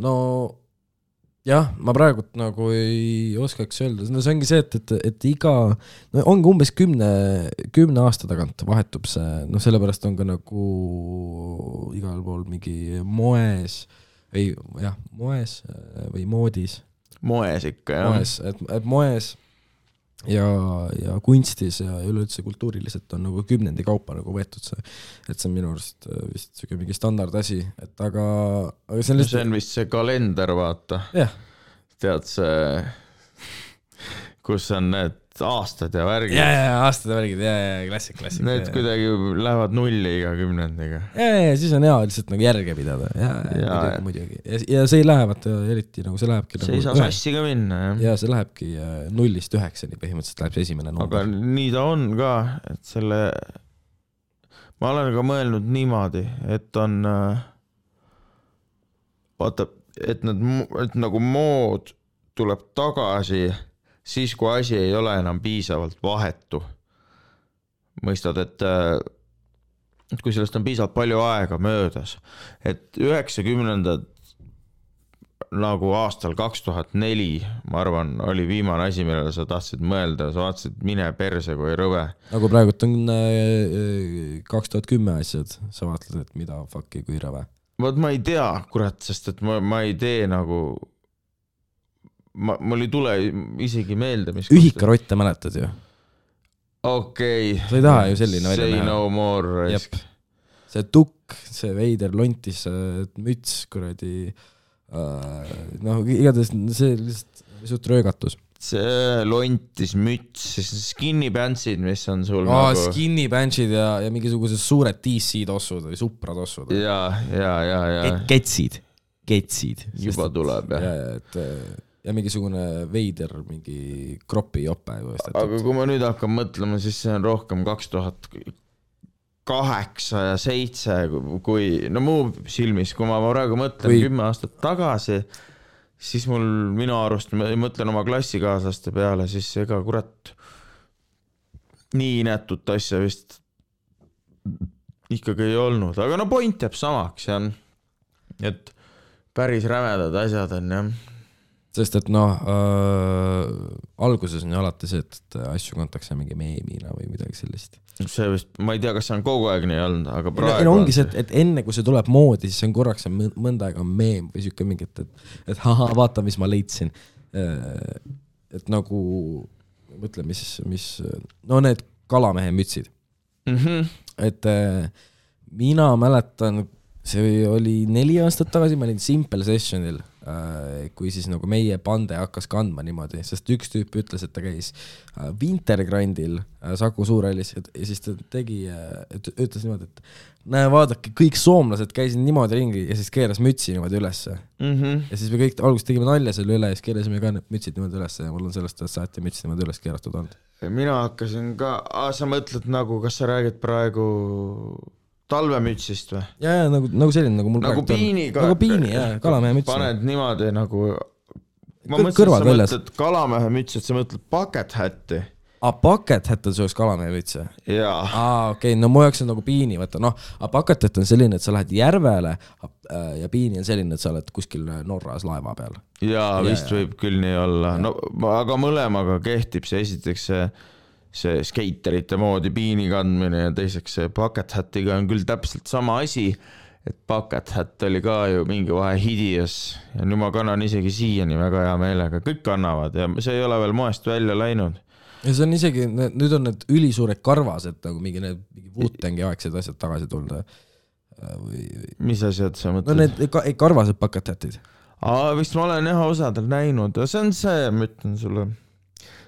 no jah, ma praegult nagu ei oskaks öelda, no see ongi see, et, et, et iga, no ongi umbes kümne, kümne aasta tagant vahetub see, noh, sellepärast on ka nagu igal pool mingi moes või jah, moes või moodis, moes ikka jah. moes, et, et moes ja, ja kunstis ja üleüldse kultuuriliselt on nagu kümnendi kaupa nagu võetud see, et see on minu arust äh, vist siuke mingi standardasi, et aga, aga see on see lihtsalt, on vist see kalender, vaata. jah, tead see, kus on need aastad ja värgid ja, ja, ja aastate värgid, ja, ja, ja klassik, klassik. Need kuidagi lähevad nulli iga kümnendiga. ja, ja, ja siis on hea lihtsalt nagu järge pidada ja, ja Ja, muidugi, muidugi ja, ja see ei lähe vaata eriti nagu see lähebki see ei saa nagu sassi ka minna jah. ja see lähebki äh, nullist üheksani põhimõtteliselt läheb see esimene aga number. nii ta on ka, et selle, ma olen ka mõelnud niimoodi, et on äh, vaata, et need, et nagu mood tuleb tagasi siis, kui asi ei ole enam piisavalt vahetu. mõistad, et äh, et kui sellest on piisavalt palju aega möödas, et üheksakümnendad nagu aastal kaks tuhat neli, ma arvan, oli viimane asi, millele sa tahtsid mõelda, sa vaatasid mine perse kui rõve. nagu praegult on kaks tuhat kümme asjad, sa vaatled, et mida fuck'i kui rõve. vot ma ei tea, kurat, sest et ma, ma ei tee nagu, ma, mul ei tule isegi meelde, mis. ühikarotte mäletad ju? okei okay.. Sa ei taha ju selline välja Say näha. no more raisk. see tukk, see veider lontis müts, kuradi äh, noh, igatahes see lihtsalt suht röögatus. see lontis müts, siis skinny pants'id, mis on sul aa, nagu skinny bench'id ja, ja mingisugused suured DC tossud või supra tossud. ja, ja, ja, ja ketsid, ketsid. juba tuleb ja, jah. ja, et äh, ja mingisugune veider mingi kropi jope ju. aga kui ma nüüd hakkan mõtlema, siis see on rohkem kaks tuhat kaheksa ja seitse, kui no mu silmis, kui ma praegu mõtlen Või- kümme aastat tagasi, siis mul minu arust, ma mõtlen oma klassikaaslaste peale, siis ega kurat nii inetut asja vist ikkagi ei olnud, aga no point jääb samaks, jah. et päris rämedad asjad on jah sest et noh äh,, alguses on ju alati see, et, asju kantakse mingi meemina või midagi sellist. see vist, ma ei tea, kas see on kogu aeg nii olnud, aga ei praegu no ongi on see, et, et enne kui see tuleb moodi, siis on korraks on mõ- mõnda aega meem või siuke mingi, et, et, et ahah, vaata, mis ma leidsin. et nagu, mõtle, mis, mis, no need kalamehe mütsid, mm. -hmm. et äh, mina mäletan, see oli neli aastat tagasi, ma olin Simple Sessionil, kui siis nagu meie pande hakkas kandma niimoodi, sest üks tüüp ütles, et ta käis äh, Wintergrandil äh, Saku Suurhallis ja siis ta tegi, ütles niimoodi, et näe, vaadake, kõik soomlased käisid niimoodi ringi ja siis keeras mütsi niimoodi ülesse. Mm -hmm. ja siis me kõik alguses tegime nalja selle üle ja siis keerasime ka need mütsid niimoodi ülesse ja mul on sellest ajast saati müts niimoodi üles keeratud olnud. mina hakkasin ka, sa mõtled nagu, kas sa räägid praegu talvemütsist või? ja, ja nagu, nagu selline, nagu mul nagu piini ka. nagu piini jaa, kalamehe müts. paned niimoodi nagu. ma mõtlesin, et sa mõtled kalamehe mütsi, et sa mõtled bucket hat'i. aa, bucket hat on su jaoks kalamehe müts või? aa, okei okay,, no mu jaoks on nagu piini, vaata noh, aga bucket hat on selline, et sa lähed järvele äh, ja piini on selline, et sa oled kuskil Norras laeva peal. jaa, Jaa, vist jaa. võib küll nii olla, no aga mõlemaga kehtib see esiteks see see skeiterite moodi piini kandmine ja teiseks see bucket hat'iga on küll täpselt sama asi, et bucket hat oli ka ju mingi vahe hidias ja nüüd ma kannan isegi siiani väga hea meelega, kõik kannavad ja see ei ole veel moest välja läinud. ja see on isegi, nüüd on need ülisuured karvased nagu mingi need Wu-Tangi aegsed asjad tagasi tulnud. või, või mis asjad sa no mõtled? need ka, karvased bucket hat'id. aa, vist ma olen jah osadel näinud, see on see, ma ütlen sulle,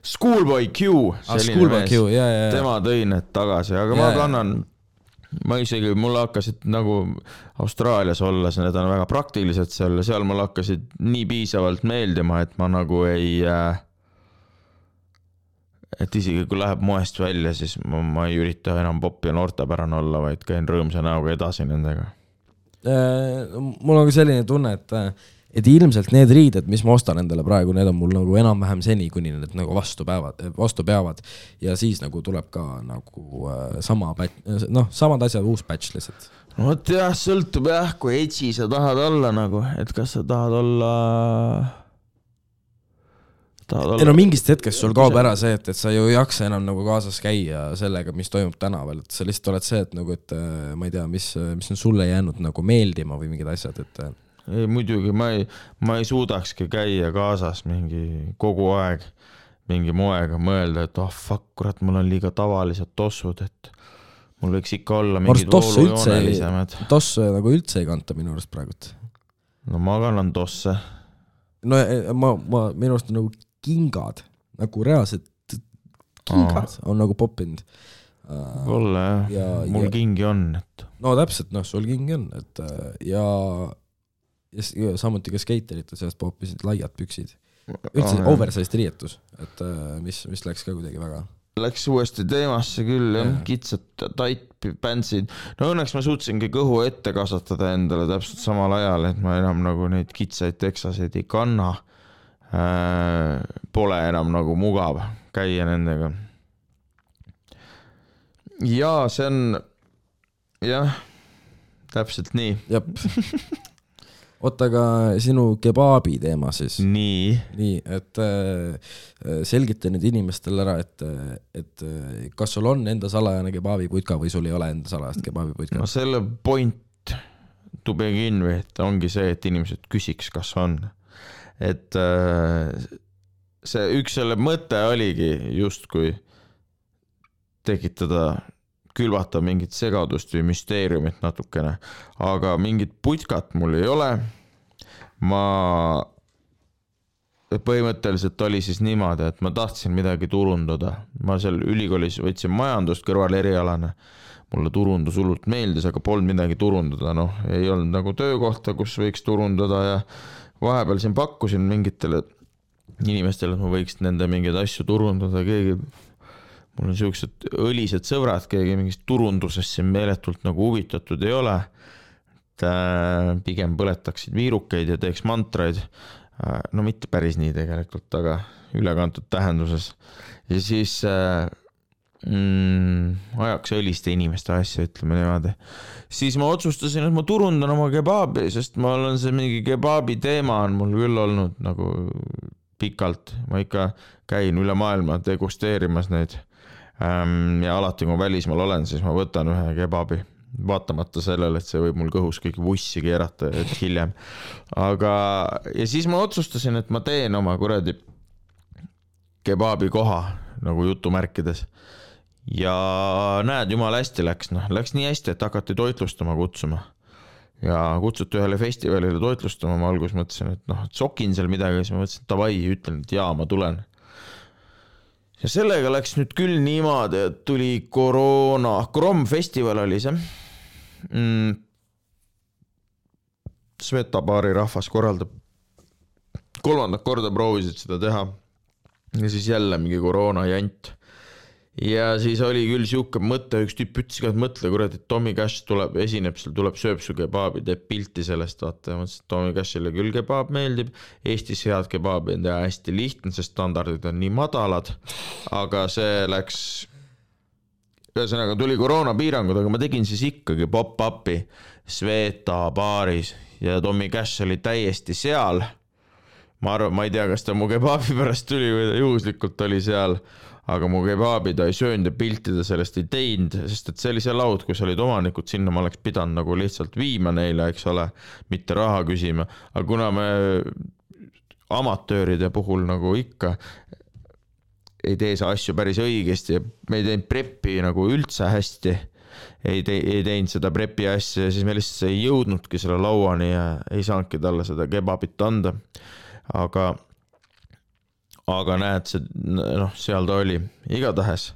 Schoolboy Q, ah, Schoolboy Q, ja, ja, ja, tema tõi need tagasi, aga Jaa, ma kannan, ma isegi, mulle hakkasid nagu Austraalias olles, need on väga praktilised seal ja seal mulle hakkasid nii piisavalt meeldima, et ma nagu ei äh, et isegi kui läheb moest välja, siis ma, ma ei ürita enam popp ja noortepärane olla, vaid käin rõõmsa näoga edasi nendega. Äh, mul on ka selline tunne, et, et ilmselt need riided, mis ma ostan endale praegu, need on mul nagu enam-vähem seni, kuni need nagu vastu peavad, vastu peavad. ja siis nagu tuleb ka nagu äh, sama, noh, samad asjad, uus batch lihtsalt. no vot jah, sõltub jah, kui edgy sa tahad olla nagu, et kas sa tahad olla, tahad ei no olla, mingist hetkest sul kaob ära see, et, et sa ju ei jaksa enam nagu kaasas käia sellega, mis toimub tänaval, et sa lihtsalt oled see, et nagu, et äh, ma ei tea, mis, mis on sulle jäänud nagu meeldima või mingid asjad, et äh, ei muidugi ma ei, ma ei suudakski käia kaasas mingi kogu aeg mingi moega mõelda, et oh fuck, kurat, mul on liiga tavalised tossud, et mul võiks ikka olla mingid voolujoonelisemad. tosse nagu üldse ei kanta minu arust praegult. no ma kannan tosse. no eh, ma, ma, minu arust on nagu kingad, nagu reaalsed kingad on nagu poppinud. võib-olla jah ja- mul ja- kingi on, et no täpselt, noh, sul kingi on, et äh, ja, ja ja samuti ka skeiterite seast poppisid laiad püksid. üldse Aa, oversized riietus, et äh, mis, mis läks ka kuidagi väga. Läks uuesti teemasse küll jah Jah., kitsad tight pantsid. no õnneks ma suutsingi kõhu ette kasvatada endale täpselt samal ajal, et ma enam nagu neid kitsaid teksaseid ei kanna. Pole enam nagu mugav käia nendega. ja see on jah, täpselt nii, jep. oota, aga sinu kebaabi teema siis. nii nii, et äh, selgita nüüd inimestele ära, et, et äh, kas sul on enda salajane kebaabiputka või sul ei ole enda salajast kebaabiputka no selle point to begin with ongi see, et inimesed küsiks, kas on. et äh, see üks selle mõte oligi justkui tekitada, külvata mingit segadust või müsteeriumit natukene, aga mingit putkat mul ei ole. ma, põhimõtteliselt oli siis niimoodi, et ma tahtsin midagi turundada, ma seal ülikoolis võtsin majandust kõrvalerialana mulle turundus hullult meeldis, aga polnud midagi turundada, noh, ei olnud nagu töökohta, kus võiks turundada ja vahepeal siin pakkusin mingitele inimestele, et ma võiks nende mingeid asju turundada, keegi, mul on siuksed õlised sõbrad, keegi mingist turundusest siin meeletult nagu huvitatud ei ole. et äh, pigem põletaksid viirukeid ja teeks mantraid. no mitte päris nii tegelikult, aga ülekantud tähenduses. ja siis äh, mm, ajaks õliste inimeste asja, ütleme niimoodi. siis ma otsustasin, et ma turundan oma kebaabi, sest ma olen see mingi kebaabi teema on mul küll olnud nagu pikalt, ma ikka käin üle maailma degusteerimas neid. Ja alati, kui ma välismaal olen, siis ma võtan ühe kebaabi, vaatamata sellele, et see võib mul kõhus kõik vussi keerata hiljem. aga, ja siis ma otsustasin, et ma teen oma kuradi kebaabikoha nagu jutumärkides ja näed, jumala hästi läks, noh, läks nii hästi, et hakati toitlustama kutsuma. ja kutsuti ühele festivalile toitlustama, ma alguses mõtlesin, et noh, et sokin seal midagi, siis ma mõtlesin, davai, ütlen, et jaa, ma tulen. Ja sellega läks nüüd küll niimoodi, et tuli koroona, Krom festival oli see. Mm,. Sveta baari rahvas korraldab, kolmandat korda proovisid seda teha. Ja siis jälle mingi koroona jant ja siis oli küll sihuke mõte, üks tüüp ütles ka, et mõtle kuradi, et Tommy Cash tuleb, esineb seal, tuleb, sööb su kebaabi, teeb pilti sellest, vaata. Ma mõtlesin, et Tommy Cashile küll kebaab meeldib. Eestis head kebaabi on teha hästi lihtne, sest standardid on nii madalad, aga see läks, ühesõnaga tuli koroonapiirangud, aga ma tegin siis ikkagi pop-up'i Sveta baaris ja Tommy Cash oli täiesti seal. Ma arvan, ma ei tea, kas ta mu kebaabi pärast tuli või ta juhuslikult oli seal, aga mu kebaabi ta ei söönud ja pilti ta sellest ei teinud, sest et see oli see laud, kus olid omanikud, sinna ma oleks pidanud nagu lihtsalt viima neile, eks ole, mitte raha küsima, aga kuna me amatööride puhul nagu ikka ei tee asju päris õigesti me ei teinud prep'i nagu üldse hästi ei tei-, ei teinud seda prepi asja ja siis me lihtsalt ei jõudnudki selle lauani ja ei saanudki talle seda kebabit anda. aga, aga näed, see noh, seal ta oli, igatahes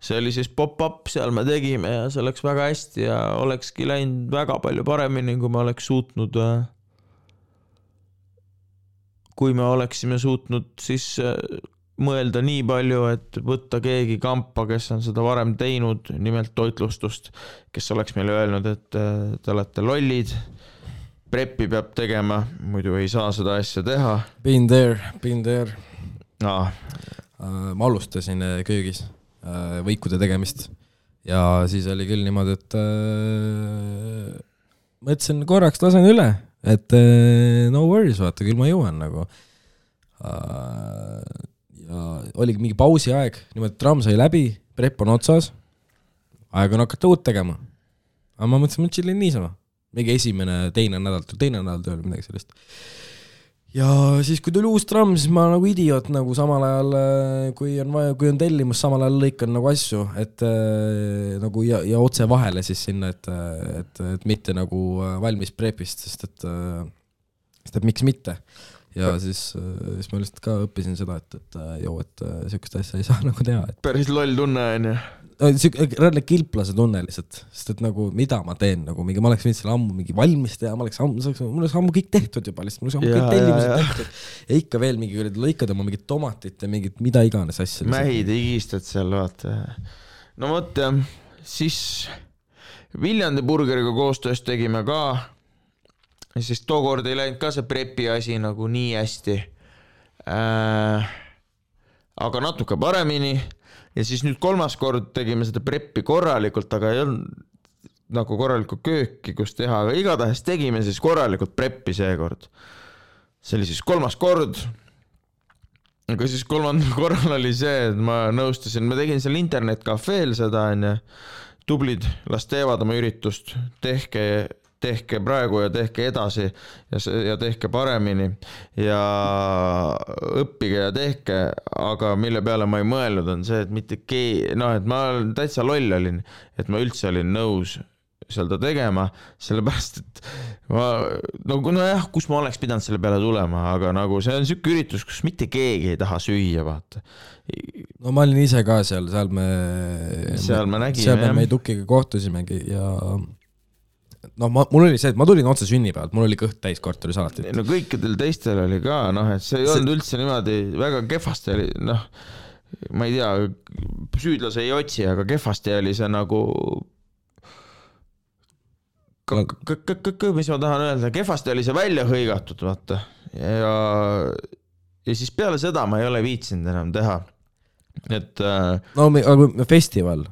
see oli siis pop-up, seal me tegime ja see läks väga hästi ja olekski läinud väga palju paremini, kui me oleks suutnud. kui me oleksime suutnud siis äh, mõelda nii palju, et võtta keegi kampa, kes on seda varem teinud, nimelt toitlustust, kes oleks meile öelnud, et äh, te olete lollid. Preppi peab tegema, muidu ei saa seda asja teha Been there, been there. ah,. ma alustasin äh, köögis äh, võikude tegemist ja siis oli küll niimoodi, et äh, mõtlesin korraks lasen üle, et äh, no worries, vaata küll ma jõuan nagu äh,. ja oligi mingi pausi aeg, niimoodi tramm sai läbi, prep on otsas, aeg on hakata uut tegema. aga ma mõtlesin, ma chillin niisama, mingi esimene, teine nädal, teine nädal tööl, midagi sellist ja siis, kui tuli uus tramm, siis ma nagu idioot nagu samal ajal, kui on vaja, kui on tellimus, samal ajal lõikan nagu asju, et äh, nagu ja, ja otse vahele siis sinna, et, et, et mitte nagu äh, valmis prepist, sest et äh,, sest et miks mitte. ja siis, siis ma lihtsalt ka õppisin seda, et, et äh, joo, et äh, sihukest asja ei saa nagu teha, et päris loll tunne onju. Sihuke rälle kilplase tunne lihtsalt, sest et nagu mida ma teen nagu mingi, ma oleks võinud selle ammu mingi valmis teha, ma oleks ammu, mul oleks ammu kõik tehtud juba lihtsalt, mul oleks ammu Jaa, kõik tellimused tehtud. ja ikka veel mingi kuradi lõikad oma mingit tomatit ja mingit mida iganes asja. mähid higistad seal vaata. no vot jah, siis Viljandi burgeriga koostöös tegime ka. ja siis tookord ei läinud ka see prepi asi nagu nii hästi äh,. aga natuke paremini ja siis nüüd kolmas kord tegime seda preppi korralikult, aga ei olnud nagu korralikku kööki, kus teha, aga igatahes tegime siis korralikult preppi seekord. see oli siis kolmas kord. Aga siis kolmandal korral oli see, et ma nõustusin, ma tegin seal internetkafeel seda onju, tublid, las teevad oma üritust, tehke, tehke praegu ja tehke edasi ja, ja tehke paremini ja õppige ja tehke, aga mille peale ma ei mõelnud, on see, et mitte kei-, noh, et ma täitsa loll olin, et ma üldse olin nõus seda tegema, sellepärast et ma nagu nojah, kus ma oleks pidanud selle peale tulema, aga nagu see on siuke üritus, kus mitte keegi ei taha süüa, vaata. no ma olin ise ka seal, seal me. Seal me nägime, seal me jah. Meidukiga kohtusimegi ja noh, ma, mul oli see, et ma tulin otse sünnipäevalt, mul oli kõht täis kartulisalatit. no kõikidel teistel oli ka noh, et see ei See- olnud üldse niimoodi väga kehvasti oli noh, ma ei tea, süüdlasi ei otsi, aga kehvasti oli see nagu mis ma tahan öelda, kehvasti oli see välja hõigatud, vaata ja ja siis peale seda ma ei ole viitsinud enam teha. et äh, no aga festival,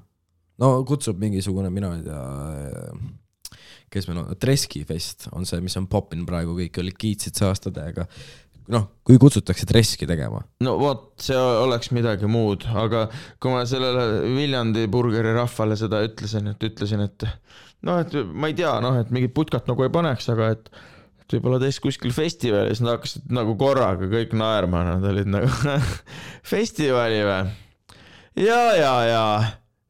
no kutsub mingisugune, mina ei tea, kes meil on, Treski fest on see, mis on poppinud praegu, kõik olid kiitsid see aasta täiega. noh, kui kutsutakse Treski tegema, no vot, see oleks midagi muud, aga kui ma sellele Viljandi burgeri rahvale seda ütlesin, et ütlesin, et noh, et ma ei tea, noh, et mingit putkat nagu ei paneks, aga et et võib-olla teeks kuskil festivali, siis nad hakkasid nagu korraga kõik naerma, nad olid nagu festivali või? ja, ja, ja,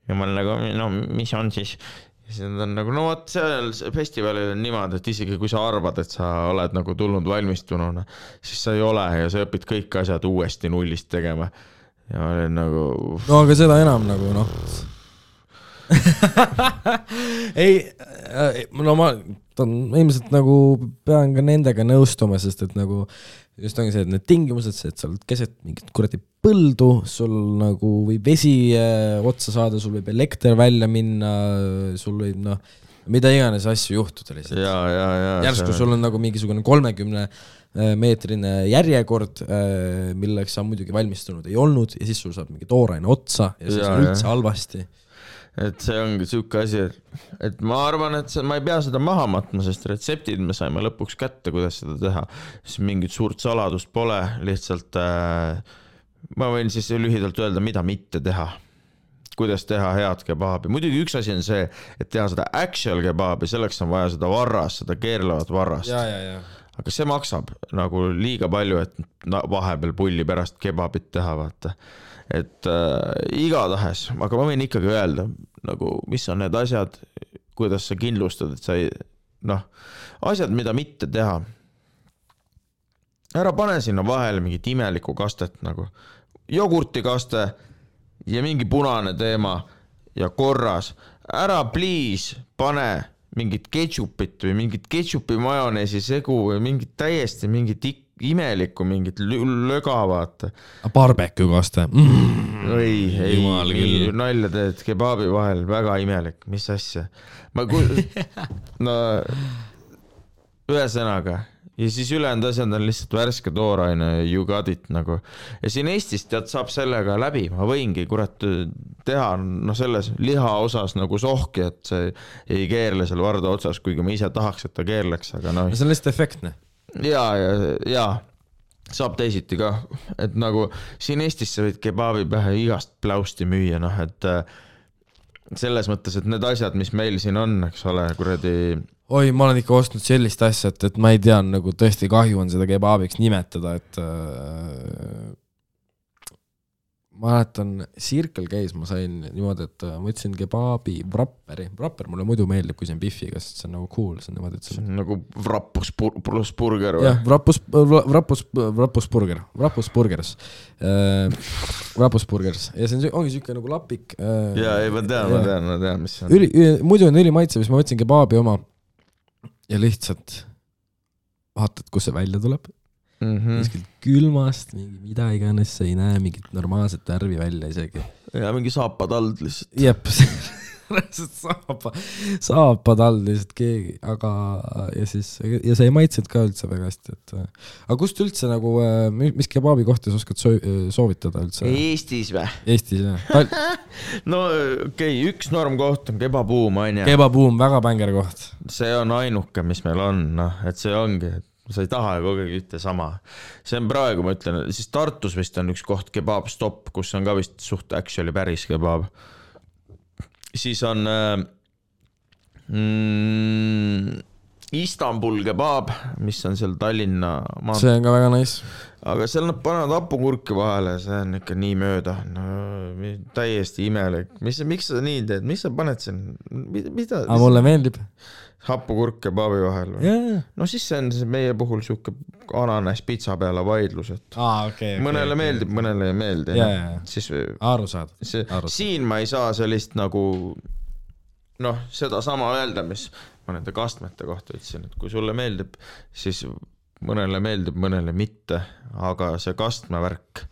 ja ma olen nagu, no mis on siis? Siis nad on nagu, no vot, seal festivalil on niimoodi, et isegi kui sa arvad, et sa oled nagu tulnud valmistununa, siis sa ei ole ja sa õpid kõik asjad uuesti nullist tegema. ja ma olin nagu, no aga seda enam nagu noh ei, no ma ilmselt nagu pean ka nendega nõustuma, sest et nagu just ongi see, et need tingimused, see, et sa oled keset mingit kuradi põldu, sul nagu võib vesi äh, otsa saada, sul võib elekter välja minna, sul võib noh, mida iganes asju juhtuda lihtsalt. järsku sul on nagu mingisugune kolmekümne meetrine järjekord, milleks sa muidugi valmistunud ei olnud ja siis sul saab mingi tooraine otsa ja siis on üldse halvasti. Et see ongi siuke asi, et, et ma arvan, et see, ma ei pea seda maha matma, sest retseptid me saime lõpuks kätte, kuidas seda teha. siis mingit suurt saladust pole, lihtsalt äh, ma võin siis lühidalt öelda, mida mitte teha. kuidas teha head kebaabi, muidugi üks asi on see, et teha seda actual kebaabi, selleks on vaja seda varrast, seda keerlevat varrast. aga see maksab nagu liiga palju, et vahepeal pulli pärast kebabit teha, vaata. et äh, igatahes, aga ma võin ikkagi öelda nagu, mis on need asjad, kuidas sa kindlustad, et sa ei, noh, asjad, mida mitte teha. ära pane sinna vahele mingit imelikku kastet nagu, jogurtikaste ja mingi punane teema ja korras, ära please pane mingit ketšupit või mingit ketšupi majoneesi segu või mingit täiesti mingit imelikku mingit löga, vaata. Barbecue kaste mm.. ei, ei, nalja teed kebaabi vahel, väga imelik, mis asja. ma, no ühesõnaga ja siis ülejäänud asjad on lihtsalt värske tooraine you got it nagu. ja siin Eestis tead, saab sellega läbi, ma võingi kurat teha noh, selles liha osas nagu sohki, et see ei keerle seal varda otsas, kuigi ma ise tahaks, et ta keerleks, aga noh. see on lihtsalt efektne. Ja, ja, ja saab teisiti ka, et nagu siin Eestis sa võid kebaabi pähe igast pläusti müüa, noh et äh, selles mõttes, et need asjad, mis meil siin on, eks ole, kuradi oi, ma olen ikka ostnud sellist asja, et, et ma ei tea, nagu tõesti kahju on seda kebaabiks nimetada, et äh, ma mäletan, Circle K-s ma sain niimoodi, et äh, ma võtsin kebaabi wrapperi, wrapper mulle muidu meeldib, kui see on Biffiga, sest see on nagu cool, see on niimoodi, et see on nagu wrappus pluss burger või? jah, wrappus, wrappus, wrappusburger, wrappusburgers äh,, wrappusburgers ja see on, ongi siuke nagu lapik äh,. jaa, ei ma tean, ma tean, ma tean, mis see on. üli, muidu on ülimaitsev, siis ma võtsin kebaabi oma ja lihtsalt vaatad, kus see välja tuleb mm -hmm.. kuskilt külmast, mingi mida iganes, sa ei näe mingit normaalset värvi välja isegi. ja mingi saapatald lihtsalt. jep saapa, saapad all lihtsalt keegi, aga ja siis, ja see ei maitsenud ka üldse väga hästi, et aga kust üldse nagu, mis kebaabi kohta sa oskad soovitada üldse? Eestis või? Eestis jah Tal.... no okei okay,, üks normkoht on kebabuum onju. kebabuum, väga bängar koht. see on ainuke, mis meil on, noh, et see ongi, et sa ei taha kogu aeg ühte sama. see on praegu, ma ütlen, siis Tartus vist on üks koht, Kebab Stop, kus on ka vist suht actually päris kebaab siis on äh, mm, Istanbul kebaab, mis on seal Tallinna maanteel. see on ka väga nice. aga seal nad panevad hapukurki vahele, see on ikka nii mööda, no täiesti imelik, mis, miks sa nii teed, miks sa paned siin, mida? aga mulle meeldib hapukurk kebaabi vahel või yeah.? no siis see on see meie puhul sihuke ananas pitsa peale vaidlus, et ah, okay, okay, mõnele okay, meeldib mõnele ei meeldi yeah,. Yeah. siis arusaadav. siin ma ei saa sellist nagu noh, sedasama öelda, mis ma nende kastmete kohta ütlesin, et kui sulle meeldib, siis mõnele meeldib, mõnele mitte, aga see kastmevärk,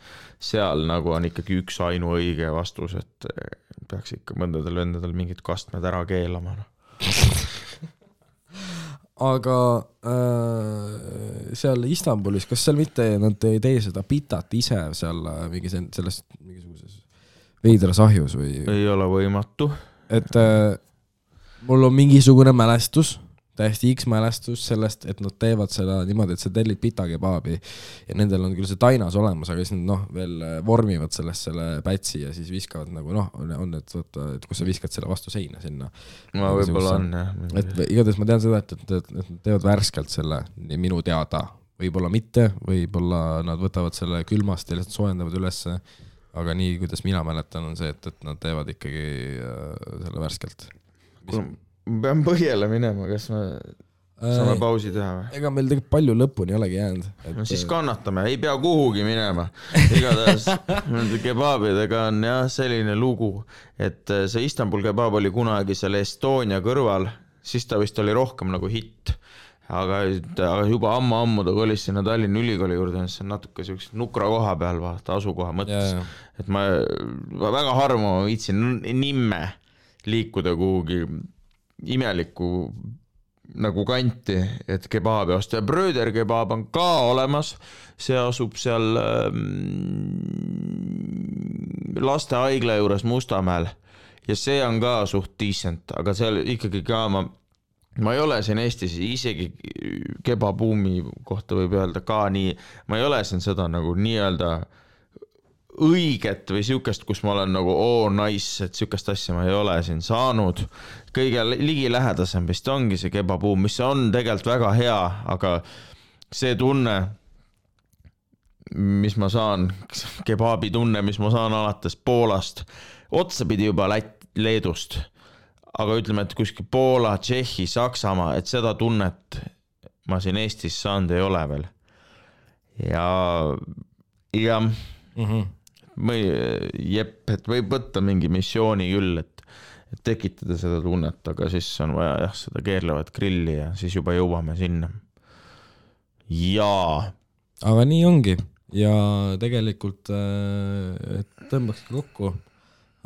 seal nagu on ikkagi üks ainuõige vastus, et peaks ikka mõndadel vendadel mingid kastmed ära keelama, noh aga äh, seal Istanbulis, kas seal mitte nad ei tee seda pitat ise seal äh, mingi selles mingisuguses veidras ahjus või? ei ole võimatu. et äh, mul on mingisugune mälestus täiesti X-mälestus sellest, et nad teevad seda niimoodi, et sa tellid pita kebaabi ja nendel on küll see tainas olemas, aga siis nad noh, veel äh, vormivad sellest selle pätsi ja siis viskavad nagu noh, on need, vaata, et kus sa viskad selle vastu seina sinna. no võib-olla on jah. et igatahes ma tean seda, et, et, et nad teevad värskelt selle, minu teada, võib-olla mitte, võib-olla nad võtavad selle külmast ja lihtsalt soojendavad ülesse, aga nii, kuidas mina mäletan, on see, et, et nad teevad ikkagi äh, selle värskelt ma pean põhjale minema, kas me saame äh, pausi teha või? ega meil tegelikult palju lõpuni ei olegi jäänud et.... no siis kannatame, ei pea kuhugi minema. igatahes nende kebaabidega on jah selline lugu, et äh, see Istanbul kebaab oli kunagi seal Estonia kõrval, siis ta vist oli rohkem nagu hitt. aga, aga juba ammu-ammu ta kolis sinna Tallinna Ülikooli juurde, see on natuke siukse nukra koha peal, vaata asukoha mõttes. et ma, ma väga harva viitsin nimme liikuda kuhugi imelikku nagu kanti, et kebaabi osta ja Bröder kebaab on ka olemas, see asub seal ähm, lastehaigla juures Mustamäel. Ja see on ka suht decent, aga seal ikkagi ka ma, ma ei ole siin Eestis isegi kebabuumi kohta võib öelda ka nii, ma ei ole siin seda nagu nii-öelda äh, õiget või sihukest, kus ma olen nagu oo oh, nice, et sihukest asja ma ei ole siin saanud. kõige ligilähedasem vist ongi see kebabuum, mis on tegelikult väga hea, aga see tunne, mis ma saan, kebaabi tunne, mis ma saan alates Poolast, otsapidi juba Lätt, Leedust, aga ütleme, et kuskil Poola, Tšehhi, Saksamaa, et seda tunnet ma siin Eestis saanud ei ole veel ja, jah mm. -hmm. Või jep, et võib võtta mingi missiooni küll, et, et tekitada seda tunnet, aga siis on vaja jah, seda keerlevat grilli ja siis juba jõuame sinna. jaa, aga nii ongi ja tegelikult äh, tõmbakski kokku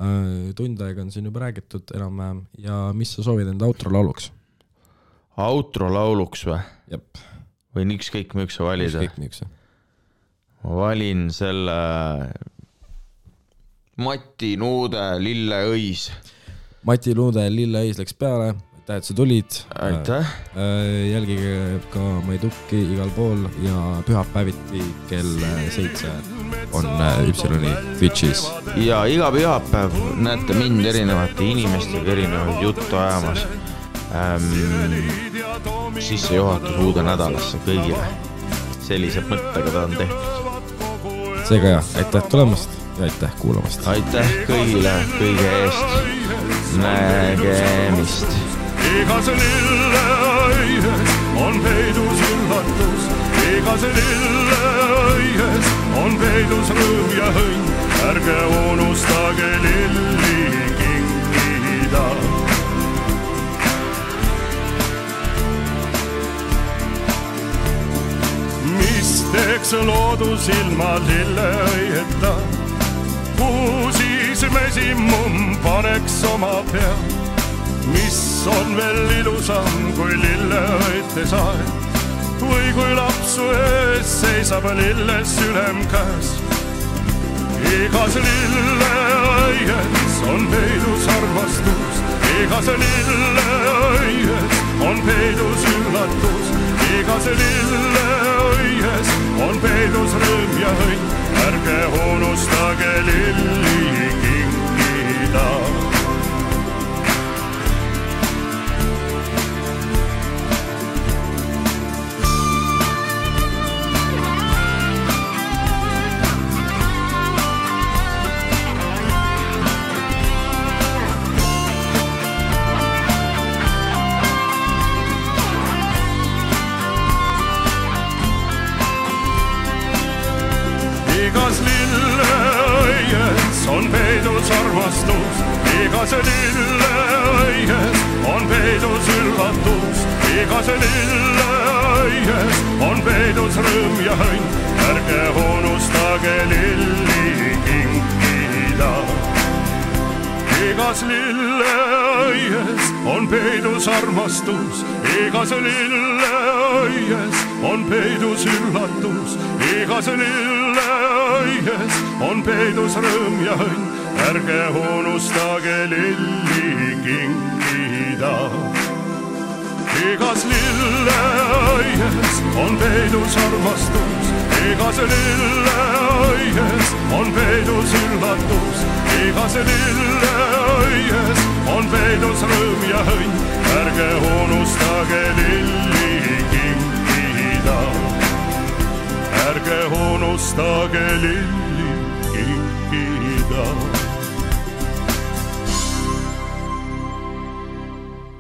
äh,. tund aega on siin juba räägitud enam-vähem ja mis sa soovid enda outro lauluks? outro lauluks või? jep, või on ükskõik, miks sa valid? ükskõik miks. ma valin selle Mati Nuude Lilleõis. Mati Luude Lille Õis läks peale, aitäh, et sa tulid. aitäh, jälgige ka Maidukki igal pool ja pühapäeviti kell seitse on äh, Üpsiloni Twitch'is. ja iga pühapäev näete mind erinevate inimestega erinevaid juttu ajamas ähm,. sissejuhatus uude nädalasse kõigile. sellise mõttega ta on tehtud. seega jah, aitäh tulemast ja aitäh kuulamast. aitäh kõigile kõige eest. nägemist. igas lilleaias on peidus üllatus, igas lilleaias on peidus rõõm ja õnn, ärge unustage lilli kinkida. mis teeks loodus ilma lilleõieta, kuhu siis mesimumm paneks oma pea. Mis on veel ilusam kui lilleõite saed või kui lapsu ees seisab lilles ülem käes. igas lilleaias on peidus armastus, igas lilleaias on peidus üllatus, igas lilleaias on peidus rõõm ja õnn, ärge unustage lilli kinkida peidus armastus, igas lilleõies on peidus üllatus, igas lilleõies on peidus rõõm ja õnn, ärge unustage lilli kinkida. igas lilleõies on peidus armastus, igas lilleõies on peidus üllatus, igas lilleõies on peidus rõõm ja õnn, ärge unustage lilli kinkida. igas lilleõies on peidus armastus, igas lilleõies on peidus üllatus, igas lilleõies on peidus rõõm ja õnn, ärge unustage lilli kinkida. ärge unustage lilli